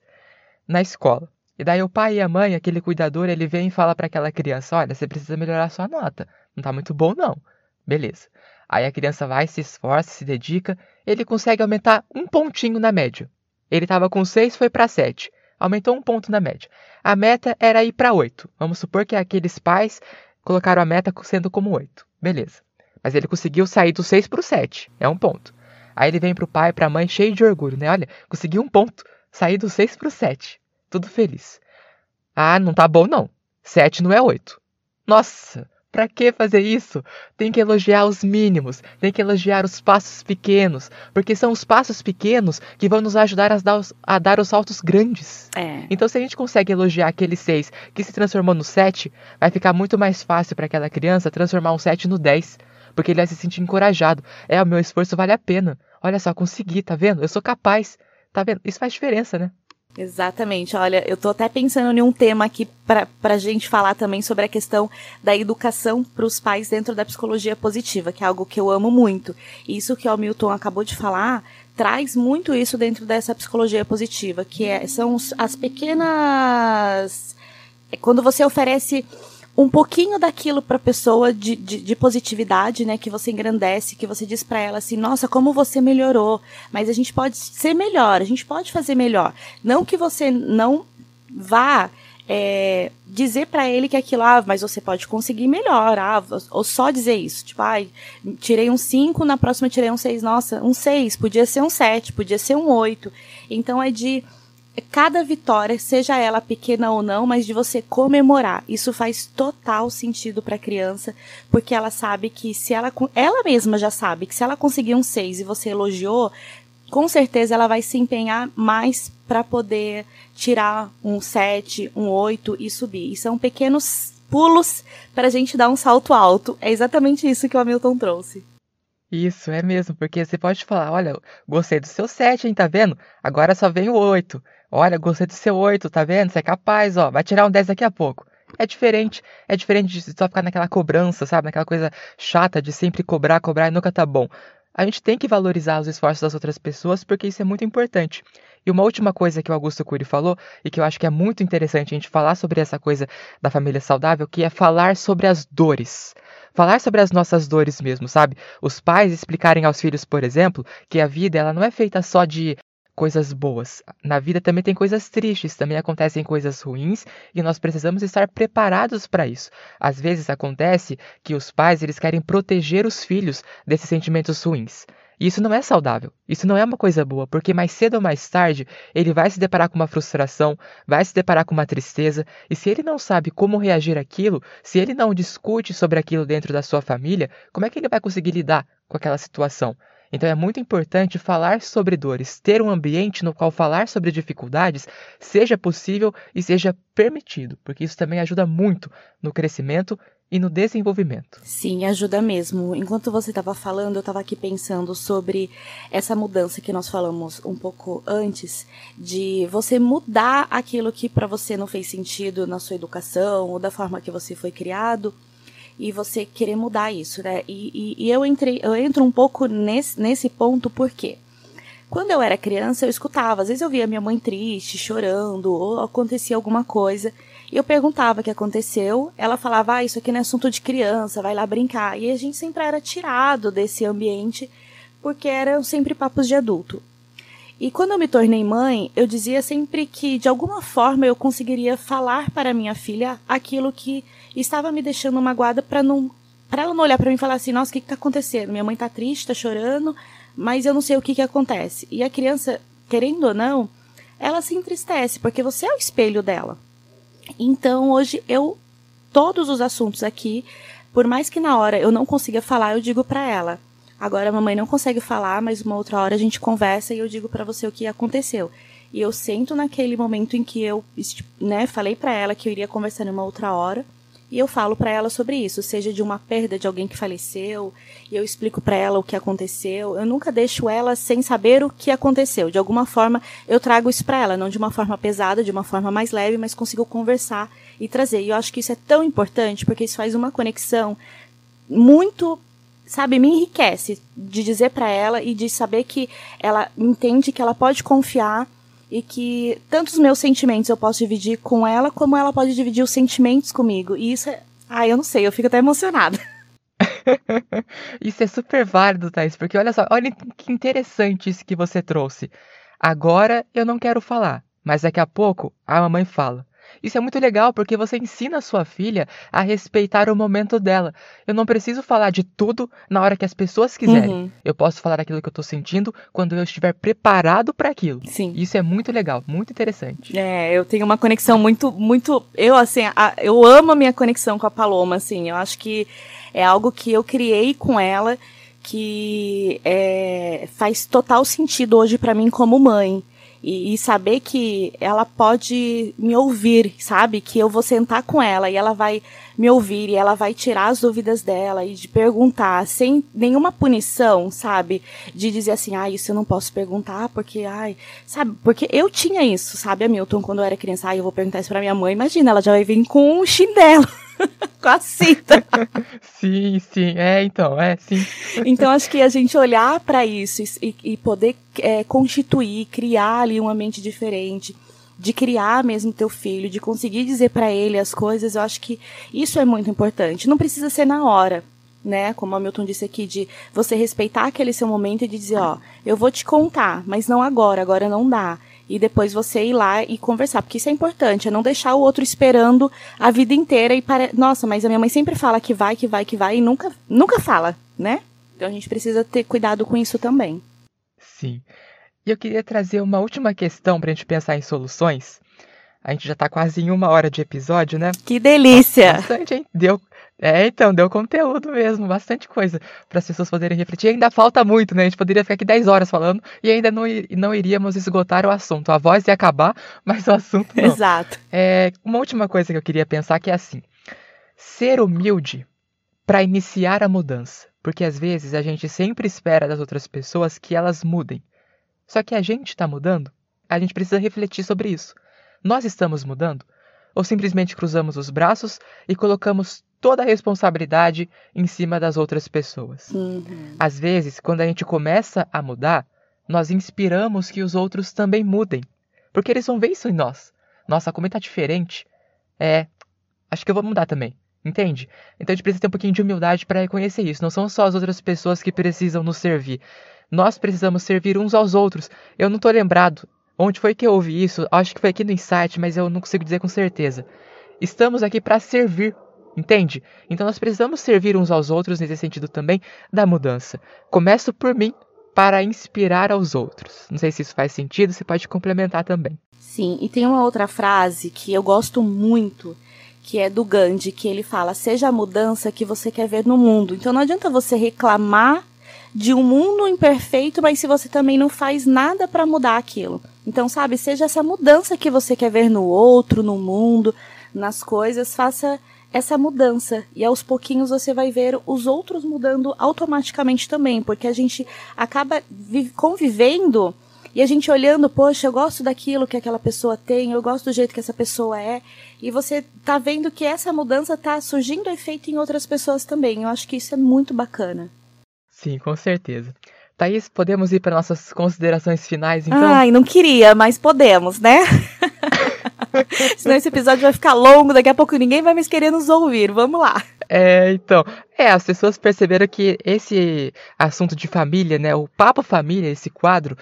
A: na escola. E daí o pai e a mãe, aquele cuidador, ele vem e fala para aquela criança: "Olha, você precisa melhorar sua nota. Não tá muito bom não". Beleza. Aí a criança vai, se esforça, se dedica, ele consegue aumentar um pontinho na média. Ele estava com 6, foi para 7. Aumentou um ponto na média. A meta era ir para 8. Vamos supor que aqueles pais colocaram a meta sendo como 8. Beleza. Mas ele conseguiu sair do 6 para o 7. É um ponto. Aí ele vem para o pai e para a mãe cheio de orgulho, né? Olha, consegui um ponto. Saí do 6 para o 7. Tudo feliz. Ah, não tá bom não. 7 não é 8. Nossa, Pra que fazer isso? Tem que elogiar os mínimos, tem que elogiar os passos pequenos, porque são os passos pequenos que vão nos ajudar a dar os, a dar os saltos grandes.
B: É.
A: Então, se a gente consegue elogiar aquele 6 que se transformou no 7, vai ficar muito mais fácil para aquela criança transformar um 7 no 10, porque ele vai se sentir encorajado. É, o meu esforço vale a pena. Olha só, consegui, tá vendo? Eu sou capaz. Tá vendo? Isso faz diferença, né?
B: Exatamente. Olha, eu tô até pensando em um tema aqui para a gente falar também sobre a questão da educação para os pais dentro da psicologia positiva, que é algo que eu amo muito. Isso que o Milton acabou de falar traz muito isso dentro dessa psicologia positiva, que é, são as pequenas. É quando você oferece um pouquinho daquilo para a pessoa de, de, de, positividade, né, que você engrandece, que você diz para ela assim, nossa, como você melhorou, mas a gente pode ser melhor, a gente pode fazer melhor. Não que você não vá é, dizer para ele que aquilo, ah, mas você pode conseguir melhor, ah, ou só dizer isso, tipo, ah, tirei um 5, na próxima tirei um 6, nossa, um 6, podia ser um 7, podia ser um 8. Então é de cada vitória, seja ela pequena ou não, mas de você comemorar. Isso faz total sentido para a criança, porque ela sabe que se ela ela mesma já sabe que se ela conseguir um 6 e você elogiou, com certeza ela vai se empenhar mais para poder tirar um 7, um 8 e subir. E são pequenos pulos para a gente dar um salto alto. É exatamente isso que o Hamilton trouxe.
A: Isso, é mesmo, porque você pode falar, olha, gostei do seu 7, hein, tá vendo? Agora só vem o 8. Olha, gostei do seu 8, tá vendo? Você é capaz, ó. Vai tirar um 10 daqui a pouco. É diferente. É diferente de só ficar naquela cobrança, sabe? Naquela coisa chata de sempre cobrar, cobrar e nunca tá bom. A gente tem que valorizar os esforços das outras pessoas porque isso é muito importante. E uma última coisa que o Augusto Cury falou, e que eu acho que é muito interessante a gente falar sobre essa coisa da família saudável, que é falar sobre as dores. Falar sobre as nossas dores mesmo, sabe? Os pais explicarem aos filhos, por exemplo, que a vida ela não é feita só de coisas boas. Na vida também tem coisas tristes, também acontecem coisas ruins e nós precisamos estar preparados para isso. Às vezes acontece que os pais eles querem proteger os filhos desses sentimentos ruins. E isso não é saudável. Isso não é uma coisa boa, porque mais cedo ou mais tarde ele vai se deparar com uma frustração, vai se deparar com uma tristeza, e se ele não sabe como reagir àquilo, se ele não discute sobre aquilo dentro da sua família, como é que ele vai conseguir lidar com aquela situação? Então é muito importante falar sobre dores, ter um ambiente no qual falar sobre dificuldades seja possível e seja permitido, porque isso também ajuda muito no crescimento e no desenvolvimento.
B: Sim, ajuda mesmo. Enquanto você estava falando, eu estava aqui pensando sobre essa mudança que nós falamos um pouco antes, de você mudar aquilo que para você não fez sentido na sua educação ou da forma que você foi criado e você querer mudar isso, né? E, e, e, eu entrei, eu entro um pouco nesse, nesse ponto porque quando eu era criança eu escutava, às vezes eu via minha mãe triste, chorando, ou acontecia alguma coisa, e eu perguntava o que aconteceu, ela falava, ah, isso aqui não é assunto de criança, vai lá brincar, e a gente sempre era tirado desse ambiente porque eram sempre papos de adulto. E quando eu me tornei mãe, eu dizia sempre que de alguma forma eu conseguiria falar para minha filha aquilo que estava me deixando magoada para não para ela não olhar para mim e falar assim: "Nossa, o que está acontecendo? Minha mãe está triste, está chorando, mas eu não sei o que que acontece". E a criança, querendo ou não, ela se entristece porque você é o espelho dela. Então, hoje eu todos os assuntos aqui, por mais que na hora eu não consiga falar, eu digo para ela: Agora a mamãe não consegue falar, mas uma outra hora a gente conversa e eu digo para você o que aconteceu. E eu sento naquele momento em que eu, né, falei para ela que eu iria conversar numa outra hora. e eu falo para ela sobre isso, seja de uma perda de alguém que faleceu, e eu explico para ela o que aconteceu. Eu nunca deixo ela sem saber o que aconteceu. De alguma forma, eu trago isso para ela, não de uma forma pesada, de uma forma mais leve, mas consigo conversar e trazer. E eu acho que isso é tão importante porque isso faz uma conexão muito sabe, me enriquece de dizer para ela e de saber que ela entende que ela pode confiar e que tanto os meus sentimentos eu posso dividir com ela, como ela pode dividir os sentimentos comigo. E isso é. Ah, eu não sei, eu fico até emocionada. *laughs*
A: isso é super válido, Thais, porque olha só, olha que interessante isso que você trouxe. Agora eu não quero falar, mas daqui a pouco a mamãe fala. Isso é muito legal porque você ensina a sua filha a respeitar o momento dela. Eu não preciso falar de tudo na hora que as pessoas quiserem. Uhum. Eu posso falar aquilo que eu tô sentindo quando eu estiver preparado para aquilo.
B: Sim.
A: Isso é muito legal, muito interessante.
B: É, eu tenho uma conexão muito, muito. Eu, assim, a, eu amo a minha conexão com a Paloma, assim. Eu acho que é algo que eu criei com ela que é, faz total sentido hoje para mim como mãe. E, e, saber que ela pode me ouvir, sabe? Que eu vou sentar com ela e ela vai me ouvir e ela vai tirar as dúvidas dela e de perguntar sem nenhuma punição, sabe? De dizer assim, ah, isso eu não posso perguntar porque, ai, sabe? Porque eu tinha isso, sabe, Hamilton, quando eu era criança, ai, eu vou perguntar isso pra minha mãe, imagina, ela já vai vir com um chinelo. *laughs* *laughs* com a cinta.
A: sim, sim, é, então, é, sim.
B: então acho que a gente olhar para isso e, e poder é, constituir, criar ali uma mente diferente, de criar mesmo teu filho, de conseguir dizer para ele as coisas, eu acho que isso é muito importante. Não precisa ser na hora, né? Como o Milton disse aqui, de você respeitar aquele seu momento e de dizer, ó, eu vou te contar, mas não agora, agora não dá e depois você ir lá e conversar, porque isso é importante, é não deixar o outro esperando a vida inteira e para, nossa, mas a minha mãe sempre fala que vai, que vai, que vai e nunca nunca fala, né? Então a gente precisa ter cuidado com isso também.
A: Sim. E eu queria trazer uma última questão para a gente pensar em soluções. A gente já está quase em uma hora de episódio, né?
B: Que delícia!
A: Bastante, hein? Deu, é, então, deu conteúdo mesmo, bastante coisa para as pessoas poderem refletir. ainda falta muito, né? A gente poderia ficar aqui 10 horas falando e ainda não, não iríamos esgotar o assunto. A voz ia acabar, *laughs* mas o assunto não.
B: Exato.
A: É, uma última coisa que eu queria pensar que é assim: ser humilde para iniciar a mudança. Porque às vezes a gente sempre espera das outras pessoas que elas mudem. Só que a gente está mudando, a gente precisa refletir sobre isso. Nós estamos mudando? Ou simplesmente cruzamos os braços e colocamos toda a responsabilidade em cima das outras pessoas.
B: Uhum.
A: Às vezes, quando a gente começa a mudar, nós inspiramos que os outros também mudem, porque eles vão ver isso em nós. Nossa, como está diferente. É, acho que eu vou mudar também. Entende? Então a gente precisa ter um pouquinho de humildade para reconhecer isso. Não são só as outras pessoas que precisam nos servir. Nós precisamos servir uns aos outros. Eu não estou lembrado onde foi que eu ouvi isso. Acho que foi aqui no Insight, mas eu não consigo dizer com certeza. Estamos aqui para servir Entende? Então nós precisamos servir uns aos outros nesse sentido também da mudança. Começo por mim para inspirar aos outros. Não sei se isso faz sentido, você pode complementar também.
B: Sim, e tem uma outra frase que eu gosto muito, que é do Gandhi, que ele fala: "Seja a mudança que você quer ver no mundo". Então não adianta você reclamar de um mundo imperfeito, mas se você também não faz nada para mudar aquilo. Então, sabe, seja essa mudança que você quer ver no outro, no mundo, nas coisas, faça essa mudança. E aos pouquinhos você vai ver os outros mudando automaticamente também, porque a gente acaba convivendo e a gente olhando, poxa, eu gosto daquilo que aquela pessoa tem, eu gosto do jeito que essa pessoa é, e você tá vendo que essa mudança tá surgindo efeito em outras pessoas também. Eu acho que isso é muito bacana.
A: Sim, com certeza. Thaís, podemos ir para nossas considerações finais, então?
B: Ai, não queria, mas podemos, né? *laughs* Senão esse episódio vai ficar longo, daqui a pouco ninguém vai mais querer nos ouvir. Vamos lá.
A: É, então. É, as pessoas perceberam que esse assunto de família, né? O Papo Família, esse quadro,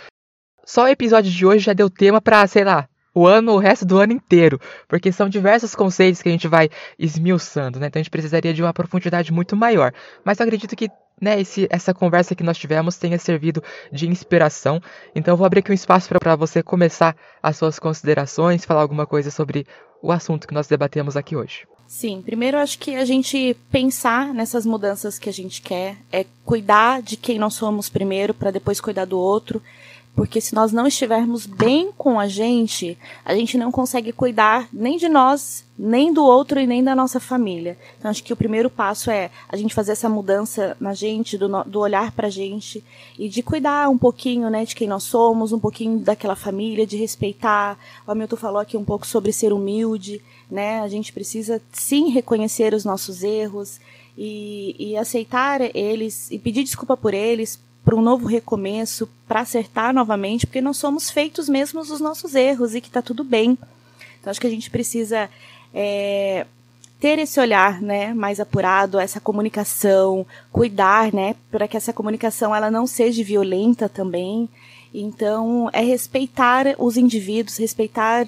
A: só o episódio de hoje já deu tema para, sei lá, o ano, o resto do ano inteiro, porque são diversos conceitos que a gente vai esmiuçando, né? Então a gente precisaria de uma profundidade muito maior. Mas eu acredito que né, esse, essa conversa que nós tivemos tenha servido de inspiração. Então eu vou abrir aqui um espaço para você começar as suas considerações, falar alguma coisa sobre o assunto que nós debatemos aqui hoje.
B: Sim, primeiro acho que a gente pensar nessas mudanças que a gente quer, é cuidar de quem nós somos primeiro para depois cuidar do outro Porque se nós não estivermos bem com a gente, a gente não consegue cuidar nem de nós, nem do outro e nem da nossa família. Então acho que o primeiro passo é a gente fazer essa mudança na gente, do, do olhar pra gente e de cuidar um pouquinho, né, de quem nós somos, um pouquinho daquela família, de respeitar. O Hamilton falou aqui um pouco sobre ser humilde, né? A gente precisa sim reconhecer os nossos erros e, e aceitar eles e pedir desculpa por eles, para um novo recomeço, para acertar novamente, porque nós somos feitos mesmo dos nossos erros e que está tudo bem. Então acho que a gente precisa é, ter esse olhar, né, mais apurado, essa comunicação, cuidar, né, para que essa comunicação ela não seja violenta também. Então é respeitar os indivíduos, respeitar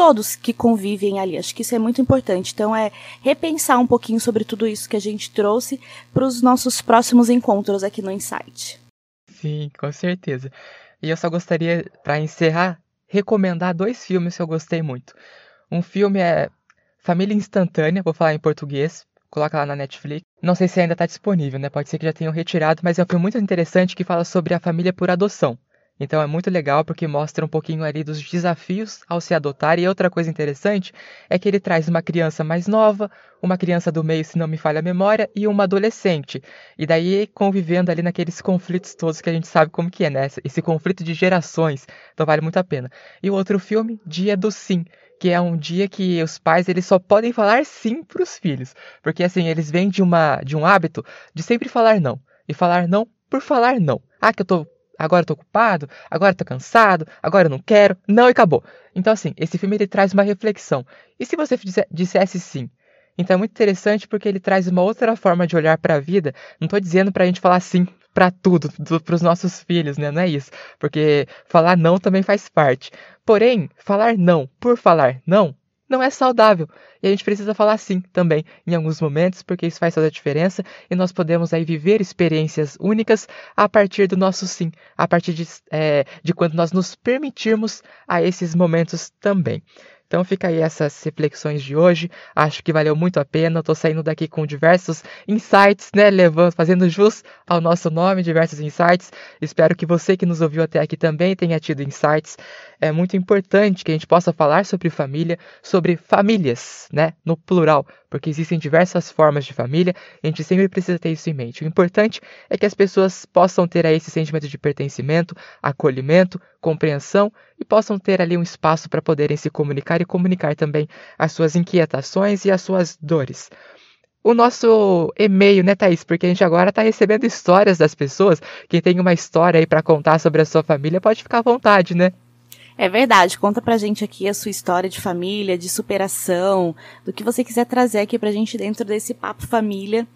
B: todos que convivem ali. Acho que isso é muito importante. Então é repensar um pouquinho sobre tudo isso que a gente trouxe para os nossos próximos encontros aqui no Insight.
A: Sim, com certeza. E eu só gostaria, para encerrar, recomendar dois filmes que eu gostei muito. Um filme é Família Instantânea, vou falar em português, coloca lá na Netflix. Não sei se ainda está disponível, né? Pode ser que já tenham retirado, mas é um filme muito interessante que fala sobre a família por adoção. Então é muito legal porque mostra um pouquinho ali dos desafios ao se adotar. E outra coisa interessante é que ele traz uma criança mais nova, uma criança do meio, se não me falha a memória, e uma adolescente. E daí convivendo ali naqueles conflitos todos que a gente sabe como que é, né? Esse conflito de gerações. Então vale muito a pena. E o outro filme, Dia do Sim que é um dia que os pais eles só podem falar sim para os filhos, porque assim eles vêm de uma de um hábito de sempre falar não e falar não por falar não. Ah, que eu tô agora eu tô ocupado, agora eu tô cansado, agora eu não quero, não e acabou. Então, assim, esse filme ele traz uma reflexão. E se você dissesse sim? Então é muito interessante porque ele traz uma outra forma de olhar para a vida. Não estou dizendo para a gente falar sim para tudo, para os nossos filhos, né? Não é isso. Porque falar não também faz parte. Porém, falar não por falar não não é saudável. E a gente precisa falar sim também em alguns momentos, porque isso faz toda a diferença e nós podemos aí viver experiências únicas a partir do nosso sim, a partir de, é, de quando nós nos permitirmos a esses momentos também. Então fica aí essas reflexões de hoje. Acho que valeu muito a pena. Estou saindo daqui com diversos insights, né? Levando, fazendo jus ao nosso nome, diversos insights. Espero que você que nos ouviu até aqui também tenha tido insights. É muito importante que a gente possa falar sobre família, sobre famílias, né? No plural, porque existem diversas formas de família. A gente sempre precisa ter isso em mente. O importante é que as pessoas possam ter aí esse sentimento de pertencimento, acolhimento, compreensão e possam ter ali um espaço para poderem se comunicar e comunicar também as suas inquietações e as suas dores. O nosso e-mail, né, Thaís? Porque a gente agora está recebendo histórias das pessoas. Quem tem uma história aí para contar sobre a sua família pode ficar à vontade, né?
B: É verdade, conta pra gente aqui a sua história de família, de superação, do que você quiser trazer aqui pra gente dentro desse papo família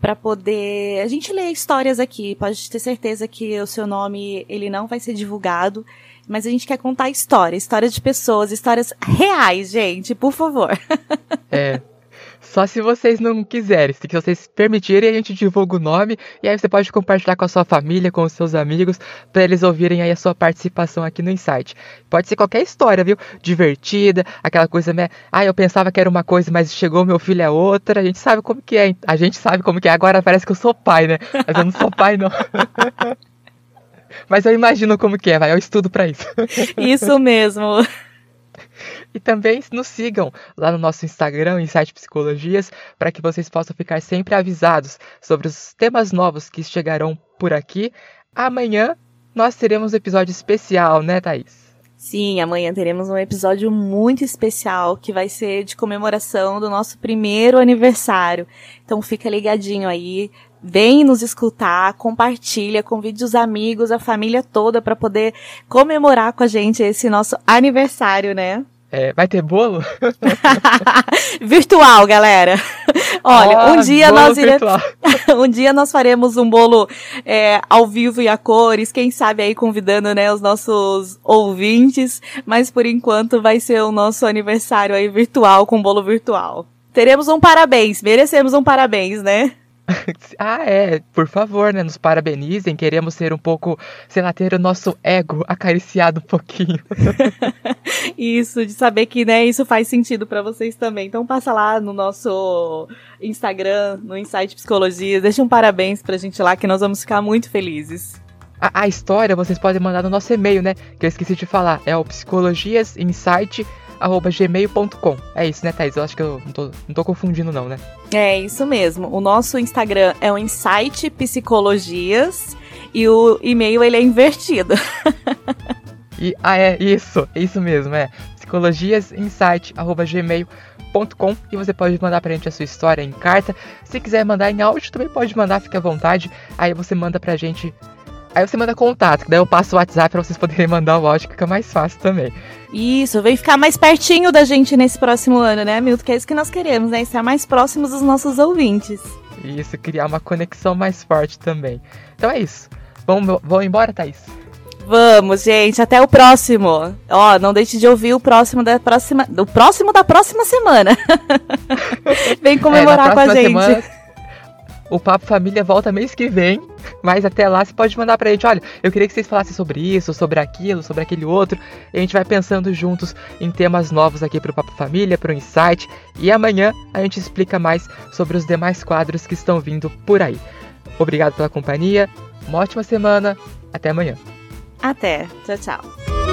B: para poder a gente ler histórias aqui. Pode ter certeza que o seu nome ele não vai ser divulgado, mas a gente quer contar história, histórias de pessoas, histórias reais, gente, por favor. *laughs*
A: É. Só se vocês não quiserem, se vocês permitirem, a gente divulga o nome e aí você pode compartilhar com a sua família, com os seus amigos, para eles ouvirem aí a sua participação aqui no Insight. Pode ser qualquer história, viu? Divertida, aquela coisa, né? Ah, eu pensava que era uma coisa, mas chegou meu filho é outra. A gente sabe como que é, a gente sabe como que é. Agora parece que eu sou pai, né? Mas eu não sou pai, não. *laughs* Mas eu imagino como que é, vai, eu estudo para isso. *laughs*
B: Isso mesmo.
A: E também nos sigam lá no nosso Instagram, Insight Psicologias, para que vocês possam ficar sempre avisados sobre os temas novos que chegarão por aqui. Amanhã nós teremos um episódio especial, né, Thaís?
B: Sim, amanhã teremos um episódio muito especial que vai ser de comemoração do nosso primeiro aniversário. Então fica ligadinho aí, vem nos escutar, compartilha, convide os amigos, a família toda para poder comemorar com a gente esse nosso aniversário, né?
A: É, vai ter bolo? *laughs*
B: virtual, galera. Olha, oh, um dia nós iremos, *laughs* um dia nós faremos um bolo é, ao vivo e a cores, quem sabe aí convidando, né, os nossos ouvintes, mas por enquanto vai ser o nosso aniversário aí virtual com bolo virtual. Teremos um parabéns, merecemos um parabéns, né? *laughs*
A: ah, é, por favor, né? Nos parabenizem. Queremos ser um pouco, sei lá, ter o nosso ego acariciado um pouquinho. *laughs*
B: isso, de saber que, né, isso faz sentido para vocês também. Então passa lá no nosso Instagram, no Insight Psicologia, deixa um parabéns pra gente lá que nós vamos ficar muito felizes.
A: A, a, história vocês podem mandar no nosso e-mail, né? Que eu esqueci de falar. É o psicologiasinsight.gmail.com. É isso, né, Thaís? Eu acho que eu não tô, não tô confundindo, não, né?
B: É isso mesmo. O nosso Instagram é o Insight Psicologias e o e-mail ele é invertido. *laughs*
A: e, ah, é, isso, isso mesmo, é psicologiasinsight.gmail.com e você pode mandar pra gente a sua história em carta. Se quiser mandar em áudio, também pode mandar, fica à vontade. Aí você manda pra gente. Aí você manda contato, que daí eu passo o WhatsApp pra vocês poderem mandar o áudio, que fica mais fácil também.
B: Isso, vem ficar mais pertinho da gente nesse próximo ano, né, Milton? Que é isso que nós queremos, né? Estar mais próximos dos nossos ouvintes.
A: Isso, criar uma conexão mais forte também. Então é isso. Vamos, vamos embora, Thaís?
B: Vamos, gente. Até o próximo. Ó, não deixe de ouvir o próximo da próxima. O próximo da próxima semana. *laughs* Vem comemorar é, com a gente. Semana,
A: o Papo Família volta mês que vem. Mas até lá você pode mandar pra gente, olha, eu queria que vocês falassem sobre isso, sobre aquilo, sobre aquele outro. E a gente vai pensando juntos em temas novos aqui pro Papo Família, pro Insight. E amanhã a gente explica mais sobre os demais quadros que estão vindo por aí. Obrigado pela companhia, uma ótima semana, até amanhã.
B: Até. Tchau, tchau.